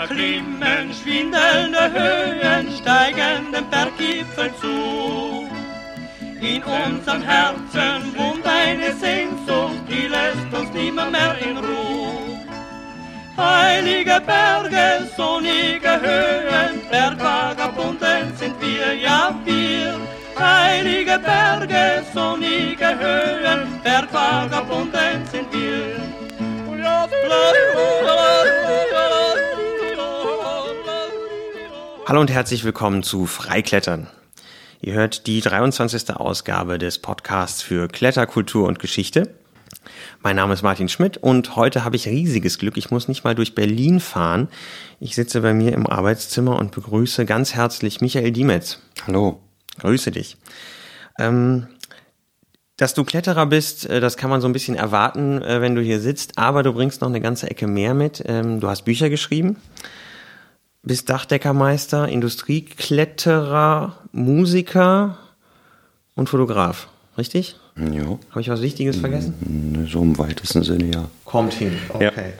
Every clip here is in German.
erklimmen schwindelnde Höhen, steigen dem Berggipfel zu. In unserem Herzen wohnt eine Sehnsucht, die lässt uns nimmer mehr in Ruhe. Heilige Berge, sonnige Höhen, Bergvagabunden sind wir, ja wir. Heilige Berge, sonnige Höhen, Bergvagabunden sind wir. Hallo und herzlich willkommen zu Freiklettern. Ihr hört die 23. Ausgabe des Podcasts für Kletterkultur und Geschichte. Mein Name ist Martin Schmidt und heute habe ich riesiges Glück. Ich muss nicht mal durch Berlin fahren. Ich sitze bei mir im Arbeitszimmer und begrüße ganz herzlich Michael Diemetz. Hallo. Grüße dich. Ähm, dass du Kletterer bist, äh, das kann man so ein bisschen erwarten, äh, wenn du hier sitzt, aber du bringst noch eine ganze Ecke mehr mit. Ähm, du hast Bücher geschrieben, bist Dachdeckermeister, Industriekletterer, Musiker und Fotograf, richtig? Ja. Habe ich was Wichtiges vergessen? So im weitesten Sinne, ja. Kommt hin. Okay.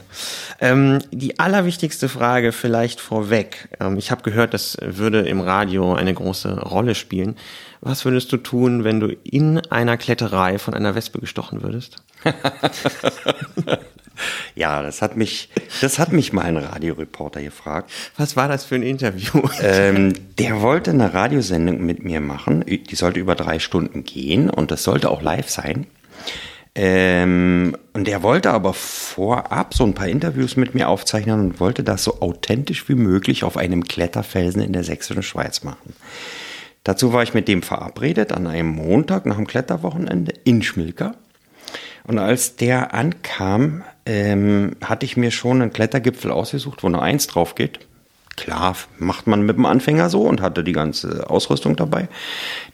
Ähm, die allerwichtigste Frage vielleicht vorweg. Ähm, ich habe gehört, das würde im Radio eine große Rolle spielen. Was würdest du tun, wenn du in einer Kletterei von einer Wespe gestochen würdest? Ja, das hat mich, das hat mich mal ein Radioreporter gefragt. Was war das für ein Interview? Ähm, der wollte eine Radiosendung mit mir machen. Die sollte über drei Stunden gehen und das sollte auch live sein. Ähm, und er wollte aber vorab so ein paar Interviews mit mir aufzeichnen und wollte das so authentisch wie möglich auf einem Kletterfelsen in der sächsischen Schweiz machen. Dazu war ich mit dem verabredet an einem Montag nach dem Kletterwochenende in Schmilka. Und als der ankam, ähm, hatte ich mir schon einen Klettergipfel ausgesucht, wo nur eins drauf geht. Klar, macht man mit dem Anfänger so und hatte die ganze Ausrüstung dabei.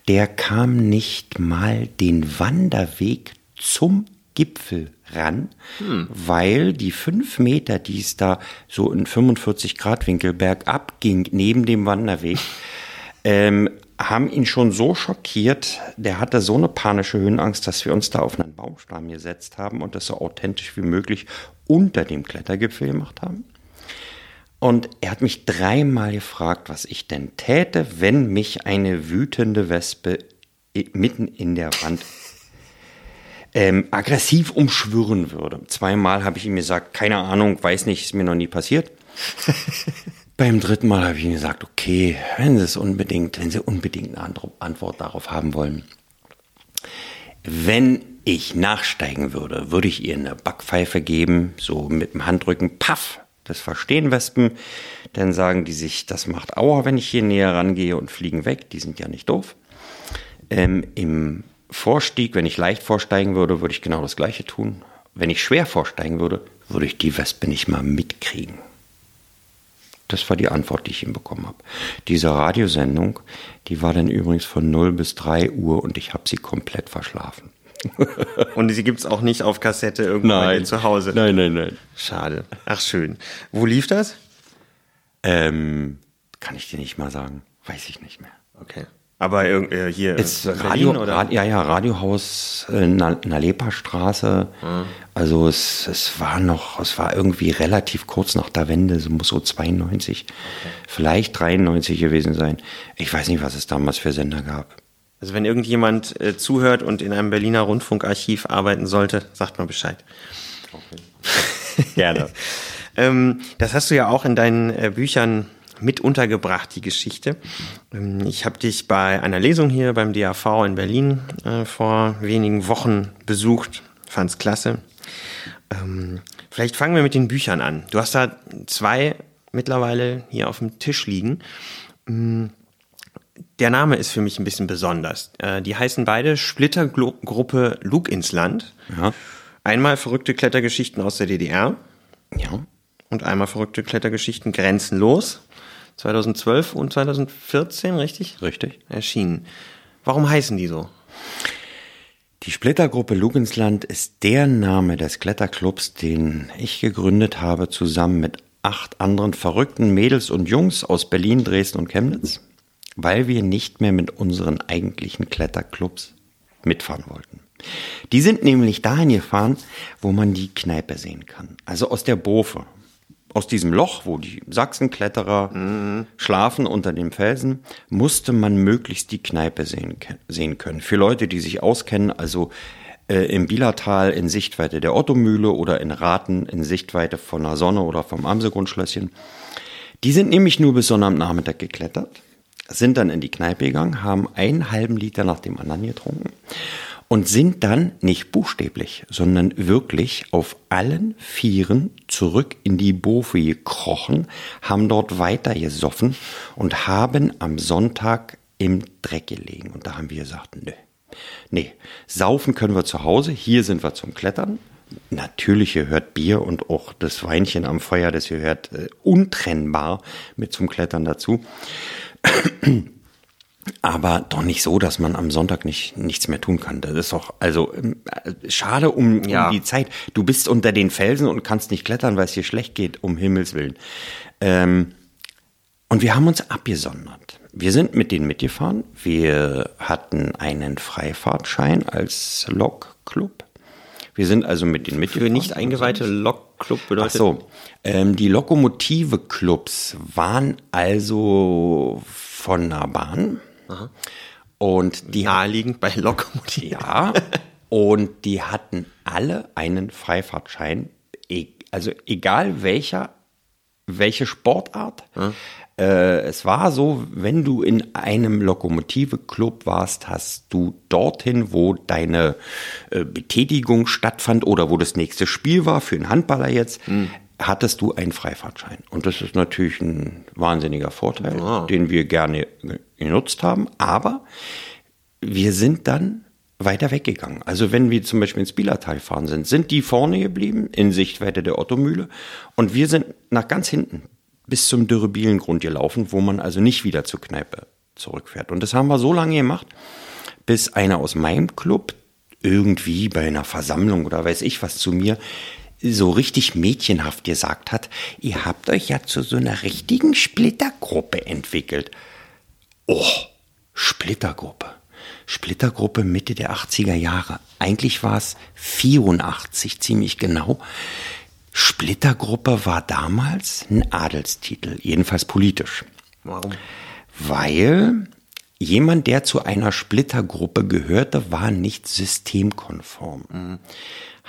Der kam nicht mal den Wanderweg zum Gipfel ran, hm. weil die fünf Meter, die es da so in 45 Grad Winkel bergab ging, neben dem Wanderweg, ähm, haben ihn schon so schockiert, der hatte so eine panische Höhenangst, dass wir uns da auf einen Baumstamm gesetzt haben und das so authentisch wie möglich unter dem Klettergipfel gemacht haben. Und er hat mich dreimal gefragt, was ich denn täte, wenn mich eine wütende Wespe mitten in der Wand ähm, aggressiv umschwirren würde. Zweimal habe ich ihm gesagt, keine Ahnung, weiß nicht, ist mir noch nie passiert. Beim dritten Mal habe ich ihm gesagt, okay, wenn Sie es unbedingt, wenn Sie unbedingt eine Antwort darauf haben wollen. Wenn ich nachsteigen würde, würde ich ihr eine Backpfeife geben, so mit dem Handrücken, paff, das verstehen Wespen. Dann sagen die sich, das macht Aua, wenn ich hier näher rangehe und fliegen weg. Die sind ja nicht doof. Ähm, Im Vorstieg, wenn ich leicht vorsteigen würde, würde ich genau das Gleiche tun. Wenn ich schwer vorsteigen würde, würde ich die Wespe nicht mal mitkriegen. Das war die Antwort, die ich ihm bekommen habe. Diese Radiosendung, die war dann übrigens von 0 bis 3 Uhr und ich habe sie komplett verschlafen. und sie gibt es auch nicht auf Kassette irgendwo zu Hause. Nein, nein, nein. Schade. Ach schön. Wo lief das? Ähm, kann ich dir nicht mal sagen. Weiß ich nicht mehr. Okay. Aber äh, hier Ist Radio, oder? Radio, ja, ja, Radiohaus äh, in der Leperstraße. Mhm. Also es, es war noch, es war irgendwie relativ kurz nach der Wende, so muss so 92, okay. vielleicht 93 gewesen sein. Ich weiß nicht, was es damals für Sender gab. Also wenn irgendjemand äh, zuhört und in einem Berliner Rundfunkarchiv arbeiten sollte, sagt mal Bescheid. Okay. Gerne. ähm, das hast du ja auch in deinen äh, Büchern mit untergebracht, die Geschichte. Ähm, ich habe dich bei einer Lesung hier beim DAV in Berlin äh, vor wenigen Wochen besucht, fand's klasse. Ähm, vielleicht fangen wir mit den Büchern an. Du hast da zwei mittlerweile hier auf dem Tisch liegen. Ähm, der Name ist für mich ein bisschen besonders. Äh, die heißen beide Splittergruppe Lug ins Land. Ja. Einmal verrückte Klettergeschichten aus der DDR. Ja. Und einmal verrückte Klettergeschichten grenzenlos. 2012 und 2014, richtig? Richtig. Erschienen. Warum heißen die so? Die Splittergruppe Lugensland ist der Name des Kletterclubs, den ich gegründet habe, zusammen mit acht anderen verrückten Mädels und Jungs aus Berlin, Dresden und Chemnitz, weil wir nicht mehr mit unseren eigentlichen Kletterclubs mitfahren wollten. Die sind nämlich dahin gefahren, wo man die Kneipe sehen kann, also aus der Bofe, aus diesem Loch, wo die Sachsenkletterer mhm. schlafen unter dem Felsen, musste man möglichst die Kneipe sehen, sehen können. Für Leute, die sich auskennen, also äh, im Bielertal in Sichtweite der Ottomühle oder in Raten in Sichtweite von der Sonne oder vom Amselgrundschlösschen. Die sind nämlich nur bis Sonnabendnachmittag geklettert, sind dann in die Kneipe gegangen, haben einen halben Liter nach dem anderen getrunken und sind dann nicht buchstäblich, sondern wirklich auf allen Vieren zurück in die Bofe gekrochen, haben dort weiter gesoffen und haben am Sonntag im Dreck gelegen. Und da haben wir gesagt, nö, nee, saufen können wir zu Hause, hier sind wir zum Klettern. Natürlich gehört Bier und auch das Weinchen am Feuer, das gehört äh, untrennbar mit zum Klettern dazu aber doch nicht so, dass man am Sonntag nicht nichts mehr tun kann. Das ist doch also ähm, schade um, ja. um die Zeit. Du bist unter den Felsen und kannst nicht klettern, weil es dir schlecht geht, um Himmels willen. Ähm, und wir haben uns abgesondert. Wir sind mit denen mitgefahren. Wir hatten einen Freifahrtschein als Lokclub. Wir sind also mit denen mitgefahren. Für nicht eingeweihte Lokclub bedeutet? Ach so. Ähm, die Lokomotive-Clubs waren also von einer Bahn Aha. Und die naheliegend bei Lokomotiv. Ja. und die hatten alle einen Freifahrtschein, e, also egal welcher, welche Sportart. Hm. Äh, es war so, wenn du in einem Lokomotive-Club warst, hast du dorthin, wo deine äh, Betätigung stattfand oder wo das nächste Spiel war, für einen Handballer jetzt, hm hattest du einen Freifahrtschein. Und das ist natürlich ein wahnsinniger Vorteil, wow. den wir gerne genutzt haben. Aber wir sind dann weiter weggegangen. Also wenn wir zum Beispiel ins Bielertal fahren sind, sind die vorne geblieben in Sichtweite der Ottomühle und wir sind nach ganz hinten bis zum Dürrebielengrund gelaufen, wo man also nicht wieder zur Kneipe zurückfährt. Und das haben wir so lange gemacht, bis einer aus meinem Club irgendwie bei einer Versammlung oder weiß ich was zu mir so richtig mädchenhaft gesagt hat, ihr habt euch ja zu so einer richtigen Splittergruppe entwickelt. Oh, Splittergruppe. Splittergruppe Mitte der 80er Jahre. Eigentlich war es 84 ziemlich genau. Splittergruppe war damals ein Adelstitel, jedenfalls politisch. Warum? Weil jemand, der zu einer Splittergruppe gehörte, war nicht systemkonform. Mhm.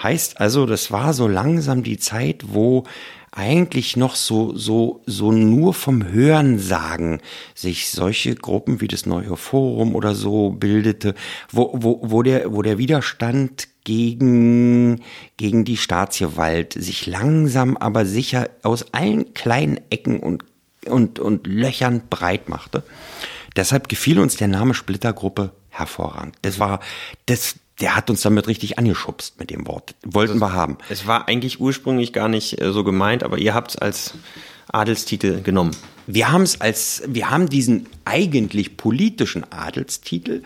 Heißt also, das war so langsam die Zeit, wo eigentlich noch so, so, so nur vom Hörensagen sich solche Gruppen wie das Neue Forum oder so bildete, wo, wo, wo der, wo der Widerstand gegen, gegen die Staatsgewalt sich langsam aber sicher aus allen kleinen Ecken und, und, und Löchern breit machte. Deshalb gefiel uns der Name Splittergruppe hervorragend. Das war, das, der hat uns damit richtig angeschubst mit dem Wort. Wollten wir haben. Es war eigentlich ursprünglich gar nicht äh, so gemeint, aber ihr habt es als Adelstitel genommen. Wir haben es als, wir haben diesen eigentlich politischen Adelstitel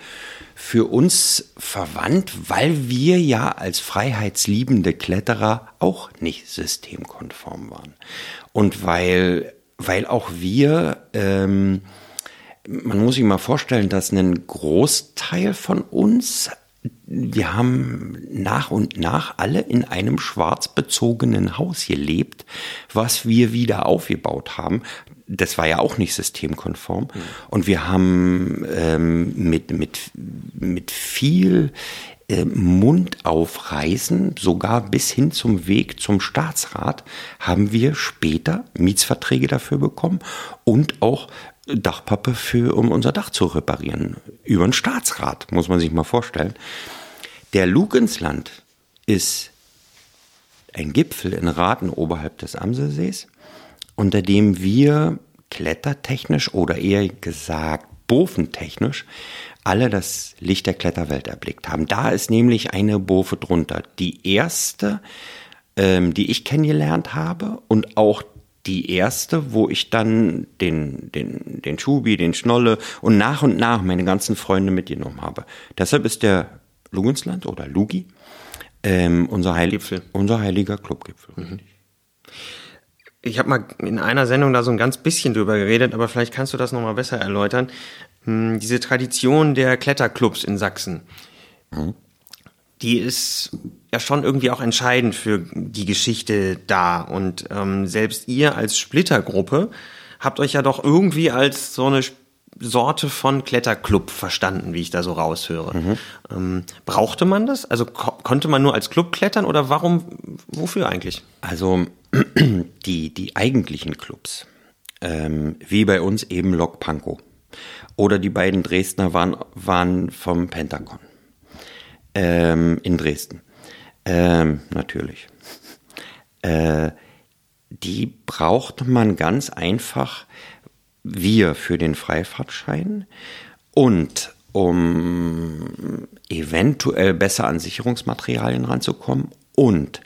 für uns verwandt, weil wir ja als freiheitsliebende Kletterer auch nicht systemkonform waren. Und weil, weil auch wir, ähm, man muss sich mal vorstellen, dass ein Großteil von uns wir haben nach und nach alle in einem schwarz bezogenen Haus gelebt, was wir wieder aufgebaut haben. Das war ja auch nicht systemkonform. Mhm. Und wir haben ähm, mit, mit, mit viel äh, Mund aufreißen, sogar bis hin zum Weg zum Staatsrat, haben wir später Mietsverträge dafür bekommen und auch Dachpappe für, um unser Dach zu reparieren. Über einen Staatsrat, muss man sich mal vorstellen. Der Lugensland ist ein Gipfel in Raten oberhalb des Amselsees, unter dem wir klettertechnisch oder eher gesagt bofentechnisch alle das Licht der Kletterwelt erblickt haben. Da ist nämlich eine Bofe drunter. Die erste, ähm, die ich kennengelernt habe und auch die erste, wo ich dann den, den, den Schubi, den Schnolle und nach und nach meine ganzen Freunde mitgenommen habe. Deshalb ist der Lugensland oder Lugi ähm, unser, Heil unser heiliger Clubgipfel. Mhm. Ich habe mal in einer Sendung da so ein ganz bisschen drüber geredet, aber vielleicht kannst du das nochmal besser erläutern. Hm, diese Tradition der Kletterclubs in Sachsen. Mhm. die ist ja schon irgendwie auch entscheidend für die Geschichte da. Und ähm, selbst ihr als Splittergruppe habt euch ja doch irgendwie als so eine Sorte von Kletterclub verstanden, wie ich da so raushöre. Mhm. Ähm, brauchte man das? Also ko konnte man nur als Club klettern oder warum, wofür eigentlich? Also die, die eigentlichen Clubs, ähm, wie bei uns eben Lok Pankow oder die beiden Dresdner waren, waren vom Pentagon ähm, in Dresden. Ähm, natürlich. Äh, die braucht man ganz einfach, wir für den Freifahrtschein und um eventuell besser an Sicherungsmaterialien ranzukommen und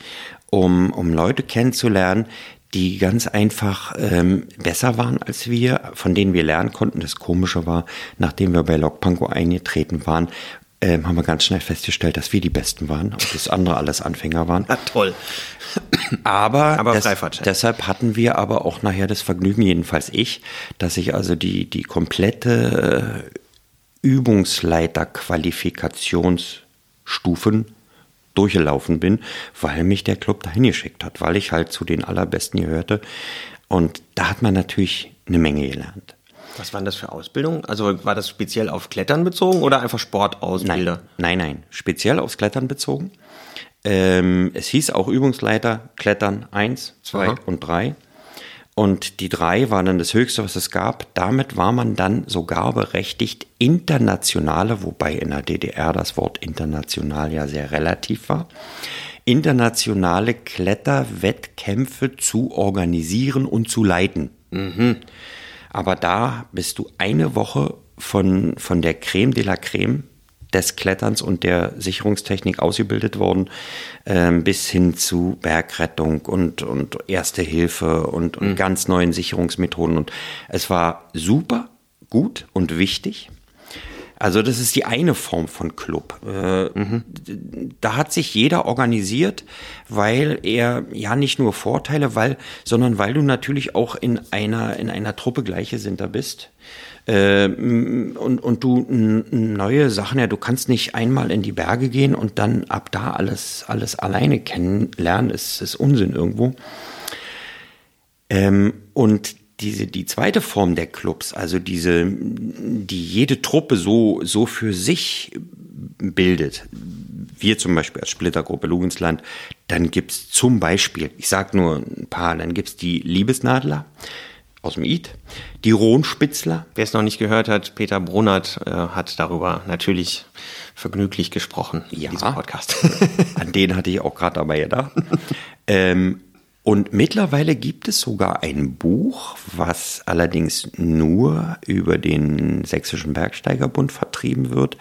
um, um Leute kennenzulernen, die ganz einfach ähm, besser waren als wir, von denen wir lernen konnten. Das Komische war, nachdem wir bei Lokpanko eingetreten waren, ähm, haben wir ganz schnell festgestellt, dass wir die Besten waren und das andere alles Anfänger waren. Ja, toll. Aber, aber das, deshalb hatten wir aber auch nachher das Vergnügen, jedenfalls ich, dass ich also die, die komplette Übungsleiterqualifikationsstufen durchgelaufen bin, weil mich der Club dahin geschickt hat, weil ich halt zu den allerbesten gehörte. Und da hat man natürlich eine Menge gelernt. Was waren das für Ausbildungen? Also war das speziell auf Klettern bezogen oder einfach Sportausbilder? Nein, nein, nein. speziell aufs Klettern bezogen. Ähm, es hieß auch Übungsleiter Klettern 1, 2 und 3. Und die 3 war dann das Höchste, was es gab. Damit war man dann sogar berechtigt, internationale, wobei in der DDR das Wort international ja sehr relativ war, internationale Kletterwettkämpfe zu organisieren und zu leiten. Mhm. Aber da bist du eine Woche von, von der Creme de la Creme des Kletterns und der Sicherungstechnik ausgebildet worden, äh, bis hin zu Bergrettung und, und Erste Hilfe und, und mhm. ganz neuen Sicherungsmethoden. Und es war super gut und wichtig. Also das ist die eine Form von Club. Äh, mhm. Da hat sich jeder organisiert, weil er ja nicht nur Vorteile, weil, sondern weil du natürlich auch in einer in einer Truppe Gleichgesinnter bist. Äh, und, und du neue Sachen, ja, du kannst nicht einmal in die Berge gehen und dann ab da alles, alles alleine kennenlernen, ist, ist Unsinn irgendwo. Ähm, und diese, die zweite Form der Clubs, also diese, die jede Truppe so, so für sich bildet, wir zum Beispiel als Splittergruppe Lugensland, dann gibt's zum Beispiel, ich sag nur ein paar, dann gibt's die Liebesnadler aus dem Id, die Rohnspitzler. Wer es noch nicht gehört hat, Peter Brunnert äh, hat darüber natürlich vergnüglich gesprochen ja, in diesem Podcast. An den hatte ich auch gerade dabei gedacht. ähm, und mittlerweile gibt es sogar ein Buch, was allerdings nur über den Sächsischen Bergsteigerbund vertrieben wird,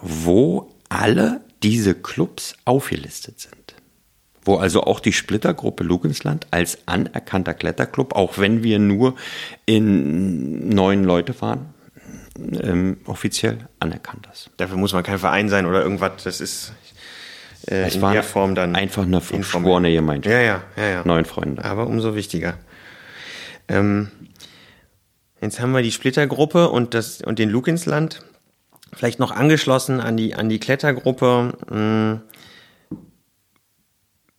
wo alle diese Clubs aufgelistet sind. Wo also auch die Splittergruppe Lugensland als anerkannter Kletterclub, auch wenn wir nur in neun Leute waren, ähm, offiziell anerkannt ist. Dafür muss man kein Verein sein oder irgendwas. Das ist, äh, es in war der Form dann. Einfach eine verschworene Gemeinschaft. Ja, ja, ja, ja. Neun Freunde. Aber umso wichtiger. Ähm, jetzt haben wir die Splittergruppe und das und den Lukinsland. Vielleicht noch angeschlossen an die an die Klettergruppe. Hm,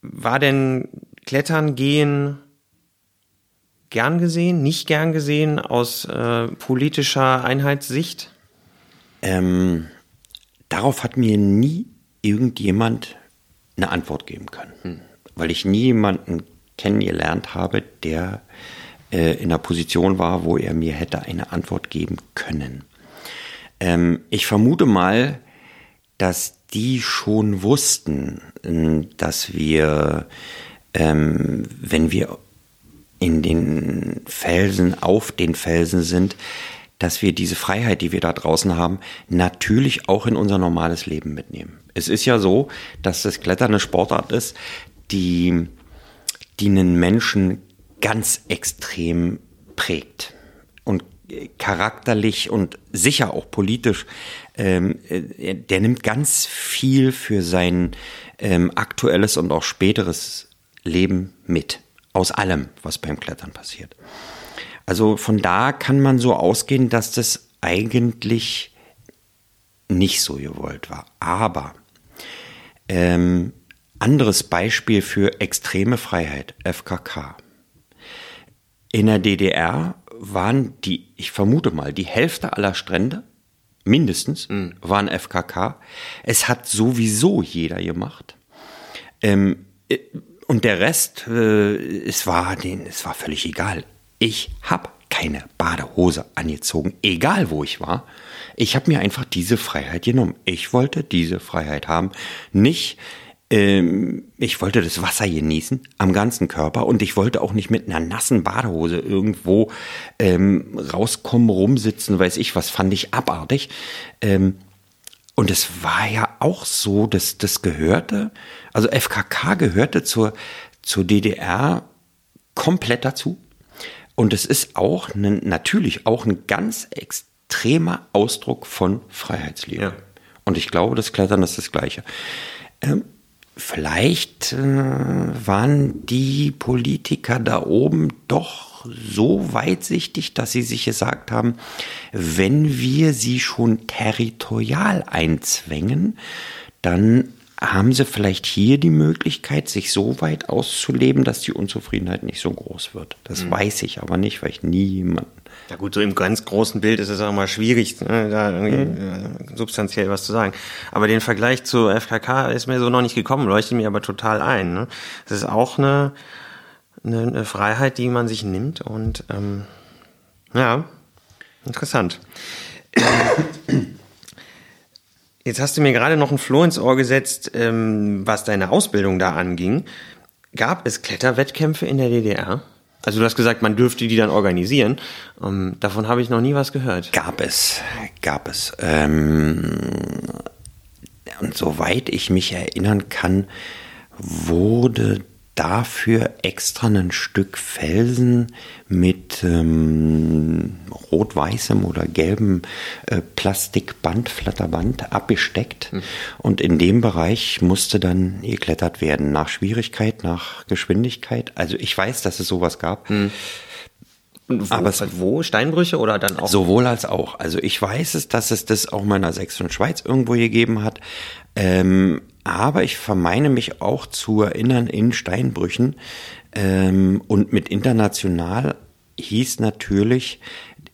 war denn Klettern gehen gern gesehen, nicht gern gesehen aus äh, politischer Einheitssicht? Ähm, darauf hat mir nie irgendjemand eine Antwort geben können. Hm. Weil ich nie jemanden kennengelernt habe, der äh, in einer Position war, wo er mir hätte eine Antwort geben können. Ähm, ich vermute mal, dass die schon wussten, äh, dass wir, ähm, wenn wir in den Felsen, auf den Felsen sind, dass wir diese Freiheit, die wir da draußen haben, natürlich auch in unser normales Leben mitnehmen. Es ist ja so, dass das Klettern eine Sportart ist, die, die einen Menschen ganz extrem prägt und charakterlich und sicher auch politisch. Ähm, äh, der nimmt ganz viel für sein ähm, aktuelles und auch späteres Leben mit. Aus allem, was beim Klettern passiert. Also von da kann man so ausgehen, dass das eigentlich nicht so gewollt war. Aber Ähm, anderes Beispiel für extreme Freiheit, FKK. In der DDR waren die, ich vermute mal, die Hälfte aller Strände, mindestens, mhm. waren FKK. Es hat sowieso jeder gemacht. Ähm, äh, und der Rest, äh, es war den, es war völlig egal. Ich habe keine Badehose angezogen, egal wo ich war. Ich habe mir einfach diese Freiheit genommen. Ich wollte diese Freiheit haben. Nicht, ähm, ich wollte das Wasser genießen am ganzen Körper und ich wollte auch nicht mit einer nassen Badehose irgendwo ähm, rauskommen, rumsitzen, weiß ich was, fand ich abartig. Ähm, und es war ja auch so, dass das gehörte, also FKK gehörte zur, zur DDR komplett dazu. Und es ist auch ne, natürlich auch ein ganz extremer Ausdruck von Freiheitsliebe. Ja. Und ich glaube, das Klettern ist das Gleiche. Ähm, vielleicht äh, waren die Politiker da oben doch so weitsichtig, dass sie sich gesagt haben, wenn wir sie schon territorial einzwängen, dann haben sie vielleicht hier die Möglichkeit, sich so weit auszuleben, dass die Unzufriedenheit nicht so groß wird. Das mhm. weiß ich aber nicht, weil ich nie jemanden. Ja gut, so im ganz großen Bild ist es auch mal schwierig, ne, da mhm. substanziell was zu sagen. Aber den Vergleich zu FKK ist mir so noch nicht gekommen, leuchtet mir aber total ein. Ne? Das ist auch eine, eine, eine Freiheit, die man sich nimmt und ähm, ja, interessant. Jetzt hast du mir gerade noch ein Floh ins Ohr gesetzt, ähm, was deine Ausbildung da anging. Gab es Kletterwettkämpfe in der DDR? Also du hast gesagt, man dürfte die dann organisieren. Ähm, davon habe ich noch nie was gehört. Gab es, gab es. Ähm, und soweit ich mich erinnern kann, wurde dafür extra ein Stück Felsen mit ähm, rot-weißem oder gelbem äh, Plastikband, Flatterband abgesteckt. Mhm. Und in dem Bereich musste dann geklettert werden, nach Schwierigkeit, nach Geschwindigkeit. Also ich weiß, dass es sowas gab. Mhm. Wo, Aber es, wo? Steinbrüche oder dann auch? Sowohl als auch. Also ich weiß es, dass es das auch mal in der Sächsischen Schweiz irgendwo gegeben hat. Ähm, aber ich vermeine mich auch zu erinnern in Steinbrüchen. Ähm, und mit international hieß natürlich,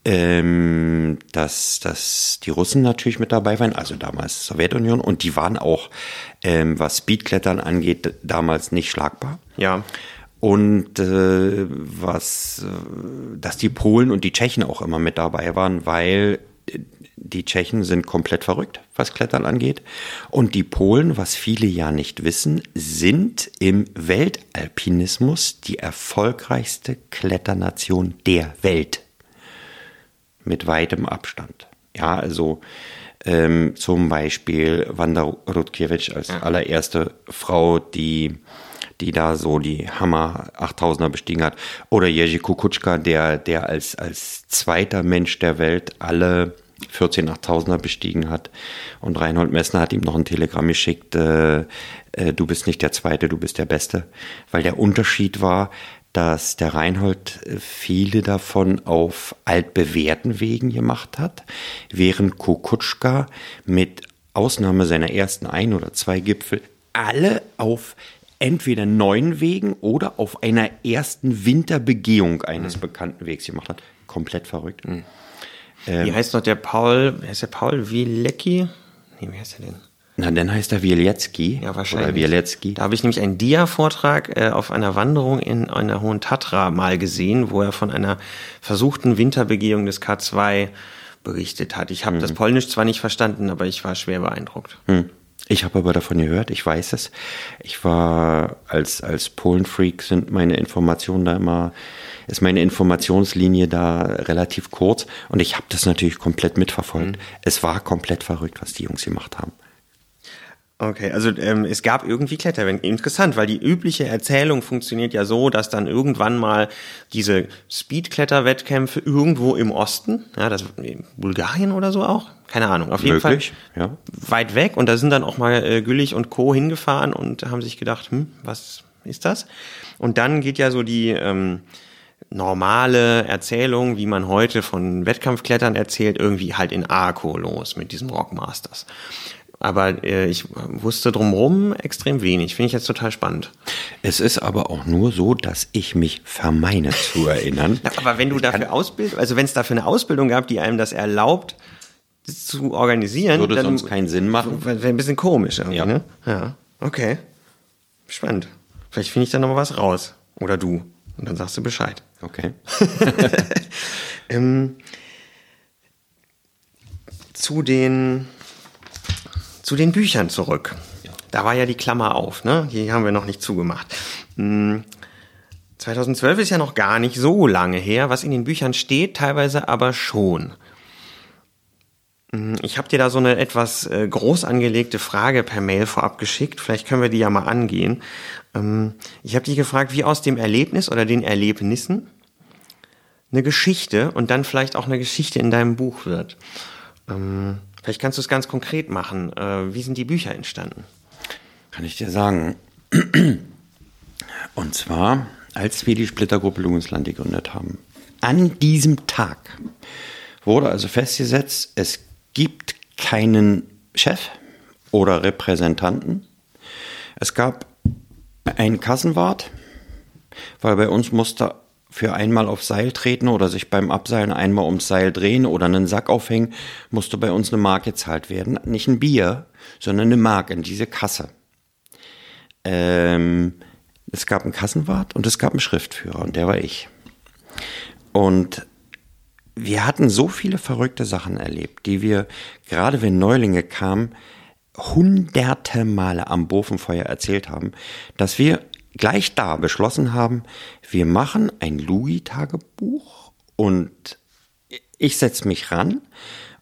ähm, dass, dass die Russen natürlich mit dabei waren, also damals Sowjetunion, und die waren auch, ähm, was Speedklettern angeht, damals nicht schlagbar. Ja. Und äh, was, äh, dass die Polen und die Tschechen auch immer mit dabei waren, weil die Tschechen sind komplett verrückt, was Klettern angeht. Und die Polen, was viele ja nicht wissen, sind im Weltalpinismus die erfolgreichste Kletternation der Welt. Mit weitem Abstand. Ja, also ähm, zum Beispiel Wanda Rutkiewicz als allererste Frau, die die da so die Hammer 8000er bestiegen hat. Oder Jerzy Kukutschka, der, der als, als zweiter Mensch der Welt alle 14 8000er bestiegen hat. Und Reinhold Messner hat ihm noch ein Telegramm geschickt, äh, äh, du bist nicht der Zweite, du bist der Beste. Weil der Unterschied war, dass der Reinhold äh, viele davon auf altbewährten Wegen gemacht hat, während Kukutschka mit Ausnahme seiner ersten ein oder zwei Gipfel alle auf entweder neuen Wegen oder auf einer ersten Winterbegehung eines mhm. bekannten Wegs gemacht hat. Komplett verrückt. Mhm. Ähm, wie heißt noch der Paul, heißt der Paul Wielecki? Nee, wie heißt der denn? Na, dann heißt er Wieliecki. Ja, wahrscheinlich. Oder Wieliecki. Da habe ich nämlich einen Dia-Vortrag äh, auf einer Wanderung in einer Hohen Tatra mal gesehen, wo er von einer versuchten Winterbegehung des K2 berichtet hat. Ich habe hm. das Polnisch zwar nicht verstanden, aber ich war schwer beeindruckt. Hm. Ich habe aber davon gehört, ich weiß es. Ich war als, als Polen-Freak sind meine Informationen da immer ist meine Informationslinie da relativ kurz und ich habe das natürlich komplett mitverfolgt. Mhm. Es war komplett verrückt, was die Jungs gemacht haben. Okay, also ähm, es gab irgendwie Kletterwände. Interessant, weil die übliche Erzählung funktioniert ja so, dass dann irgendwann mal diese Speed-Kletterwettkämpfe irgendwo im Osten, ja, das Bulgarien oder so auch, keine Ahnung, auf jeden Möglich, Fall ja. weit weg und da sind dann auch mal äh, Güllich und Co. hingefahren und haben sich gedacht, hm, was ist das? Und dann geht ja so die ähm, normale Erzählung, wie man heute von Wettkampfklettern erzählt, irgendwie halt in Arco los mit diesem Rockmasters. Aber äh, ich wusste drumherum extrem wenig. Finde ich jetzt total spannend. Es ist aber auch nur so, dass ich mich vermeine zu erinnern. Ja, aber wenn du dafür Ausbildung, also wenn es dafür eine Ausbildung gab, die einem das erlaubt, das zu organisieren, Würde dann sonst keinen Sinn machen. wäre ein bisschen komisch Ja. ne? Ja. Okay. Spannend. Vielleicht finde ich da noch mal was raus. Oder du. Und dann sagst du Bescheid. Okay. Ähm, zu den zu den Büchern zurück. Da war ja die Klammer auf, ne? Die haben wir noch nicht zugemacht. Hm, 2012 ist ja noch gar nicht so lange her, was in den Büchern steht, teilweise aber schon. Hm, Ich habe dir da so eine etwas äh, groß angelegte Frage per Mail vorab geschickt. Vielleicht können wir die ja mal angehen. Ähm, Ich habe dich gefragt, wie aus dem Erlebnis oder den Erlebnissen eine Geschichte und dann vielleicht auch eine Geschichte in deinem Buch wird. Ähm, vielleicht kannst du es ganz konkret machen. Äh, wie sind die Bücher entstanden? Kann ich dir sagen. Und zwar, als wir die Splittergruppe Lugensland gegründet haben. An diesem Tag wurde also festgesetzt, es gibt keinen Chef oder Repräsentanten. Es gab einen Kassenwart, weil bei uns musste für einmal aufs Seil treten oder sich beim Abseilen einmal ums Seil drehen oder einen Sack aufhängen, musste bei uns eine Mark gezahlt werden. Nicht ein Bier, sondern eine Mark in diese Kasse. Ähm, es gab einen Kassenwart und es gab einen Schriftführer und der war ich. Und wir hatten so viele verrückte Sachen erlebt, die wir, gerade wenn Neulinge kamen, hunderte Male am Bofenfeuer erzählt haben, dass wir gleich da beschlossen haben, wir machen ein Louis-Tagebuch und ich setze mich ran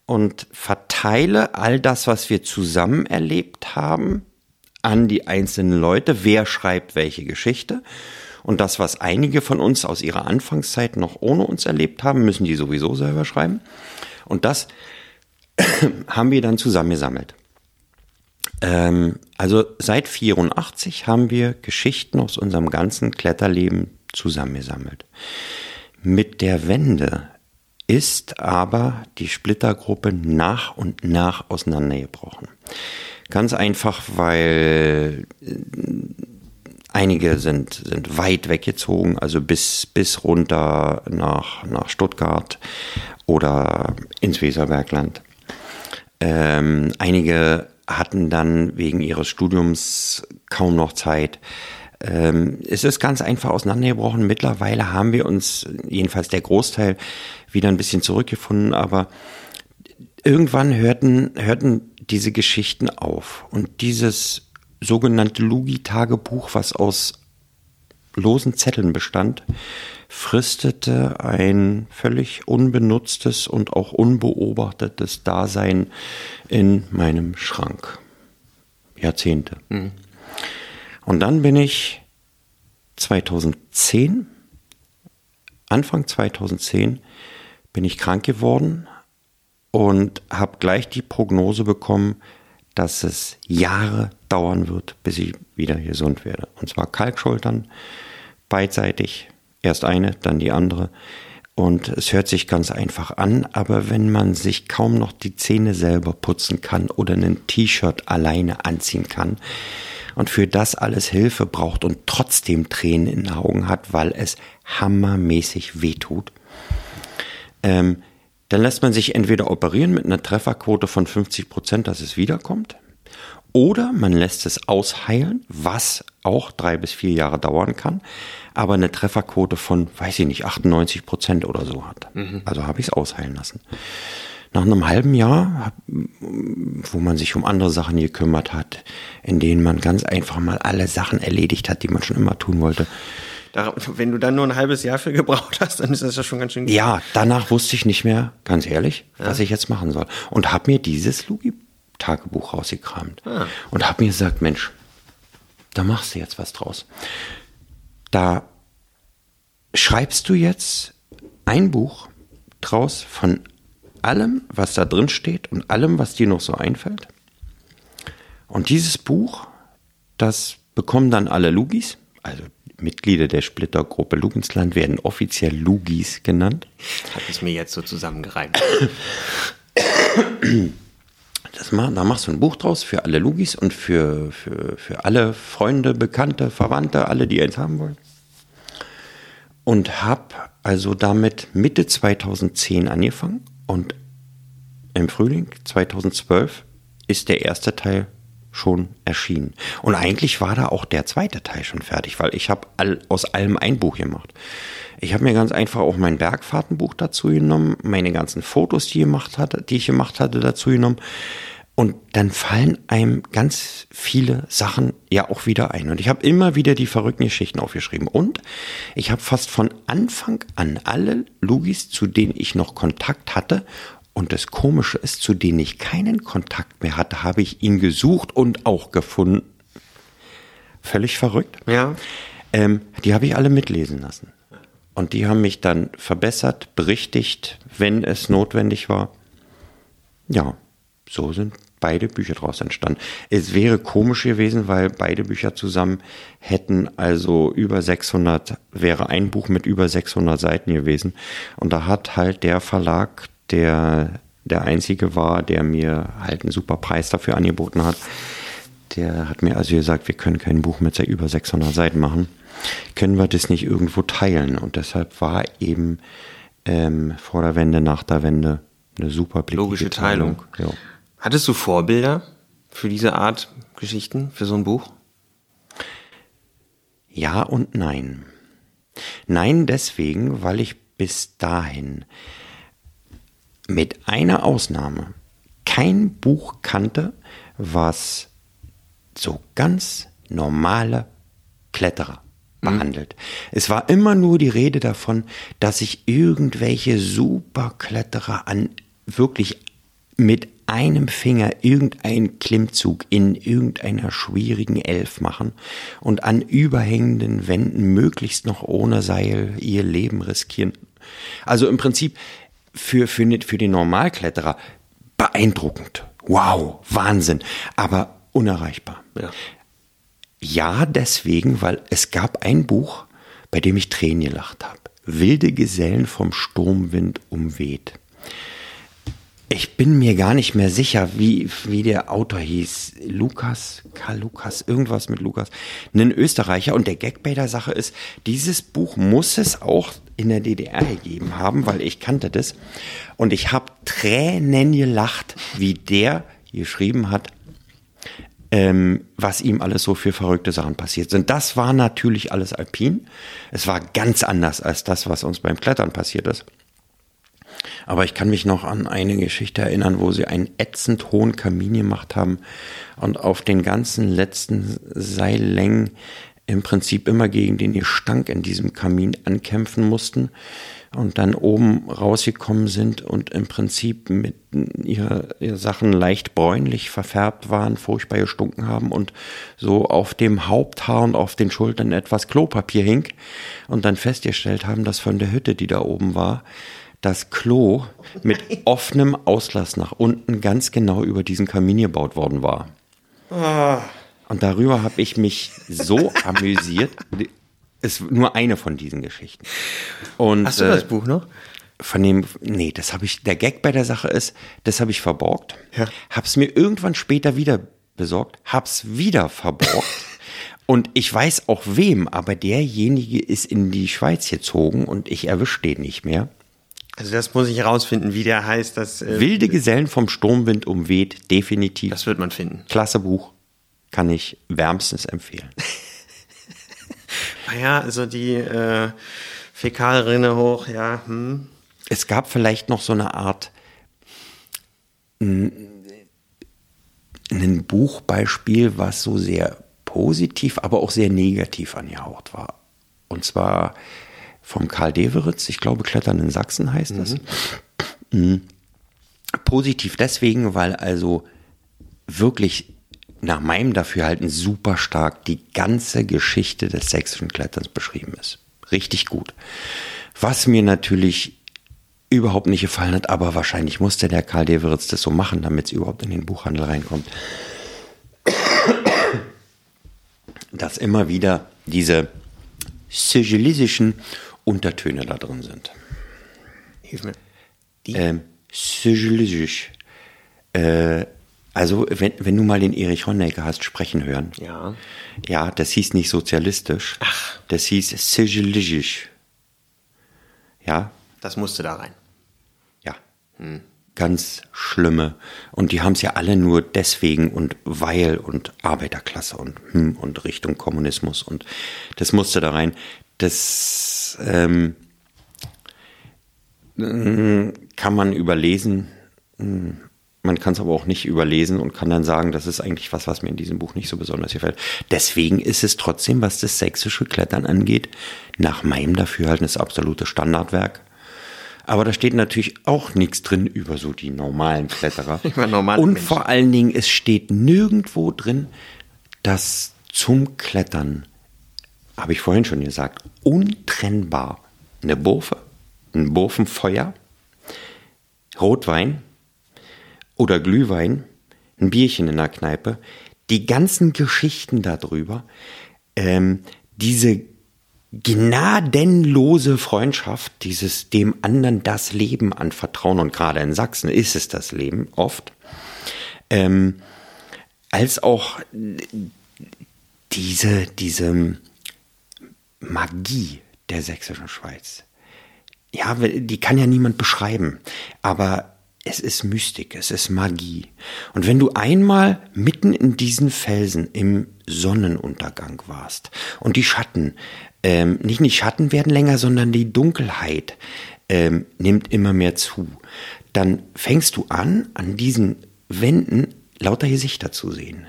und verteile all das, was wir zusammen erlebt haben, an die einzelnen Leute, wer schreibt welche Geschichte. Und das, was einige von uns aus ihrer Anfangszeit noch ohne uns erlebt haben, müssen die sowieso selber schreiben. Und das haben wir dann zusammengesammelt. Ähm, also seit 84 haben wir Geschichten aus unserem ganzen Kletterleben zusammengesammelt. Mit der Wende ist aber die Splittergruppe nach und nach auseinandergebrochen. Ganz einfach, weil äh, einige sind, sind weit weggezogen, also bis, bis runter nach, nach Stuttgart oder ins Weserbergland. Ähm, einige hatten dann wegen ihres Studiums kaum noch Zeit. Ähm, es ist ganz einfach auseinandergebrochen. Mittlerweile haben wir uns, jedenfalls der Großteil, wieder ein bisschen zurückgefunden, aber irgendwann hörten, hörten diese Geschichten auf. Und dieses sogenannte Lugi-Tagebuch, was aus losen Zetteln bestand, fristete ein völlig unbenutztes und auch unbeobachtetes Dasein in meinem Schrank. Jahrzehnte. Und dann bin ich 2010, Anfang 2010, bin ich krank geworden und habe gleich die Prognose bekommen, dass es Jahre dauern wird, bis ich wieder gesund werde. Und zwar Kalkschultern, beidseitig, erst eine, dann die andere. Und es hört sich ganz einfach an, aber wenn man sich kaum noch die Zähne selber putzen kann oder ein T-Shirt alleine anziehen kann und für das alles Hilfe braucht und trotzdem Tränen in den Augen hat, weil es hammermäßig wehtut, ähm, dann lässt man sich entweder operieren mit einer Trefferquote von 50 Prozent, dass es wiederkommt, oder man lässt es ausheilen, was auch drei bis vier Jahre dauern kann, aber eine Trefferquote von, weiß ich nicht, 98 Prozent oder so hat. Also habe ich es ausheilen lassen. Nach einem halben Jahr, wo man sich um andere Sachen gekümmert hat, in denen man ganz einfach mal alle Sachen erledigt hat, die man schon immer tun wollte, wenn du dann nur ein halbes Jahr für gebraucht hast, dann ist das ja schon ganz schön. Ja, danach wusste ich nicht mehr, ganz ehrlich, was ich jetzt machen soll. Und habe mir dieses Lugi-Tagebuch rausgekramt. Und habe mir gesagt, Mensch, da machst du jetzt was draus. Da schreibst du jetzt ein Buch draus von allem, was da drin steht und allem, was dir noch so einfällt. Und dieses Buch, das bekommen dann alle Lugis, also Mitglieder der Splittergruppe Lugensland werden offiziell Lugis genannt. Hat es mir jetzt so zusammengereimt. das da machst du ein Buch draus für alle Lugis und für, für, für alle Freunde, Bekannte, Verwandte, alle, die eins haben wollen. Und hab also damit Mitte 2010 angefangen und im Frühling 2012 ist der erste Teil schon erschienen. Und eigentlich war da auch der zweite Teil schon fertig, weil ich habe all, aus allem ein Buch gemacht. Ich habe mir ganz einfach auch mein Bergfahrtenbuch dazu genommen, meine ganzen Fotos, die, gemacht hatte, die ich gemacht hatte, dazu genommen. Und dann fallen einem ganz viele Sachen ja auch wieder ein. Und ich habe immer wieder die verrückten Geschichten aufgeschrieben. Und ich habe fast von Anfang an alle Lugis, zu denen ich noch Kontakt hatte, und das Komische ist, zu denen ich keinen Kontakt mehr hatte, habe ich ihn gesucht und auch gefunden. Völlig verrückt. Ja. Ähm, die habe ich alle mitlesen lassen. Und die haben mich dann verbessert, berichtigt, wenn es notwendig war. Ja, so sind beide Bücher daraus entstanden. Es wäre komisch gewesen, weil beide Bücher zusammen hätten also über 600, wäre ein Buch mit über 600 Seiten gewesen. Und da hat halt der Verlag, der der einzige war, der mir halt einen super Preis dafür angeboten hat, der hat mir also gesagt, wir können kein Buch mit über 600 Seiten machen. Können wir das nicht irgendwo teilen? Und deshalb war eben ähm, vor der Wende, nach der Wende eine super Logische Teilung. Teilung. Ja. Hattest du Vorbilder für diese Art Geschichten, für so ein Buch? Ja und nein. Nein deswegen, weil ich bis dahin mit einer Ausnahme kein Buch kannte, was so ganz normale Kletterer mhm. behandelt. Mhm. Es war immer nur die Rede davon, dass sich irgendwelche Superkletterer an wirklich mit einem Finger irgendeinen Klimmzug in irgendeiner schwierigen Elf machen und an überhängenden Wänden möglichst noch ohne Seil ihr Leben riskieren. Also im Prinzip für, für, für den Normalkletterer beeindruckend. Wow, Wahnsinn, aber unerreichbar. Ja. ja, deswegen, weil es gab ein Buch, bei dem ich Tränen gelacht habe. Wilde Gesellen vom Sturmwind umweht. Ich bin mir gar nicht mehr sicher, wie, wie der Autor hieß. Lukas, Karl Lukas, irgendwas mit Lukas. Ein Österreicher. Und der Gag bei der Sache ist, dieses Buch muss es auch in der DDR gegeben haben, weil ich kannte das. Und ich habe Tränen gelacht, wie der geschrieben hat, ähm, was ihm alles so für verrückte Sachen passiert sind. Das war natürlich alles alpin. Es war ganz anders als das, was uns beim Klettern passiert ist. Aber ich kann mich noch an eine Geschichte erinnern, wo sie einen ätzend hohen Kamin gemacht haben und auf den ganzen letzten Seillängen im Prinzip immer gegen den Gestank in diesem Kamin ankämpfen mussten und dann oben rausgekommen sind und im Prinzip mit ihre, ihre Sachen leicht bräunlich verfärbt waren, furchtbar gestunken haben und so auf dem Haupthaar und auf den Schultern etwas Klopapier hing und dann festgestellt haben, dass von der Hütte, die da oben war, das Klo mit offenem Auslass nach unten ganz genau über diesen Kamin gebaut worden war. Oh. Und darüber habe ich mich so amüsiert. Ist nur eine von diesen Geschichten. Und, Hast du das äh, Buch noch? Von dem, nee, das habe ich, der Gag bei der Sache ist, das habe ich verborgt. Ja. Hab's mir irgendwann später wieder besorgt, hab's wieder verborgt. Und ich weiß auch wem, aber derjenige ist in die Schweiz gezogen und ich erwische den nicht mehr. Also das muss ich herausfinden, wie der heißt. Das, äh, Wilde Gesellen vom Sturmwind umweht, definitiv. Das wird man finden. Klasse Buch, kann ich wärmstens empfehlen. naja, also die äh, Fäkalrinne hoch, ja. Hm. Es gab vielleicht noch so eine Art ein Buchbeispiel, was so sehr positiv, aber auch sehr negativ angehaucht war. Und zwar vom Karl Deveritz, ich glaube Klettern in Sachsen heißt mhm. das. Mhm. Positiv deswegen, weil also wirklich nach meinem Dafürhalten super stark die ganze Geschichte des sächsischen Kletterns beschrieben ist. Richtig gut. Was mir natürlich überhaupt nicht gefallen hat, aber wahrscheinlich musste der Karl Deveritz das so machen, damit es überhaupt in den Buchhandel reinkommt. Dass immer wieder diese sigillistischen Untertöne da drin sind. Hilf mir. Die? Ähm. Äh, Also, wenn, wenn du mal den Erich Honecker hast sprechen hören. Ja. Ja, das hieß nicht sozialistisch. Ach. Das hieß sigilistisch. Ja, Das musste da rein. ja. Ganz schlimme. Und die haben es ja alle nur deswegen und weil und Arbeiterklasse und hm und Richtung Kommunismus und das musste da rein. Das ähm, mm, kann man überlesen. Mm, Man kann es aber auch nicht überlesen und kann dann sagen, das ist eigentlich was, was mir in diesem Buch nicht so besonders gefällt. Deswegen ist es trotzdem, was das sächsische Klettern angeht, nach meinem Dafürhalten das absolute Standardwerk. Aber da steht natürlich auch nichts drin über so die normalen Kletterer. Über normale Und Menschen. vor allen Dingen, es steht nirgendwo drin, dass zum Klettern, habe ich vorhin schon gesagt, untrennbar. Eine Burfe, ein Burfenfeuer, Rotwein oder Glühwein, ein Bierchen in der Kneipe, die ganzen Geschichten darüber, ähm, diese gnadenlose Freundschaft, dieses dem anderen das Leben anvertrauen, und gerade in Sachsen ist es das Leben oft, ähm, als auch diese, diese Magie der sächsischen Schweiz. Ja, die kann ja niemand beschreiben, aber es ist Mystik, es ist Magie. Und wenn du einmal mitten in diesen Felsen im Sonnenuntergang warst und die Schatten, ähm, nicht die Schatten werden länger, sondern die Dunkelheit ähm, nimmt immer mehr zu, dann fängst du an, an diesen Wänden lauter Gesichter zu sehen.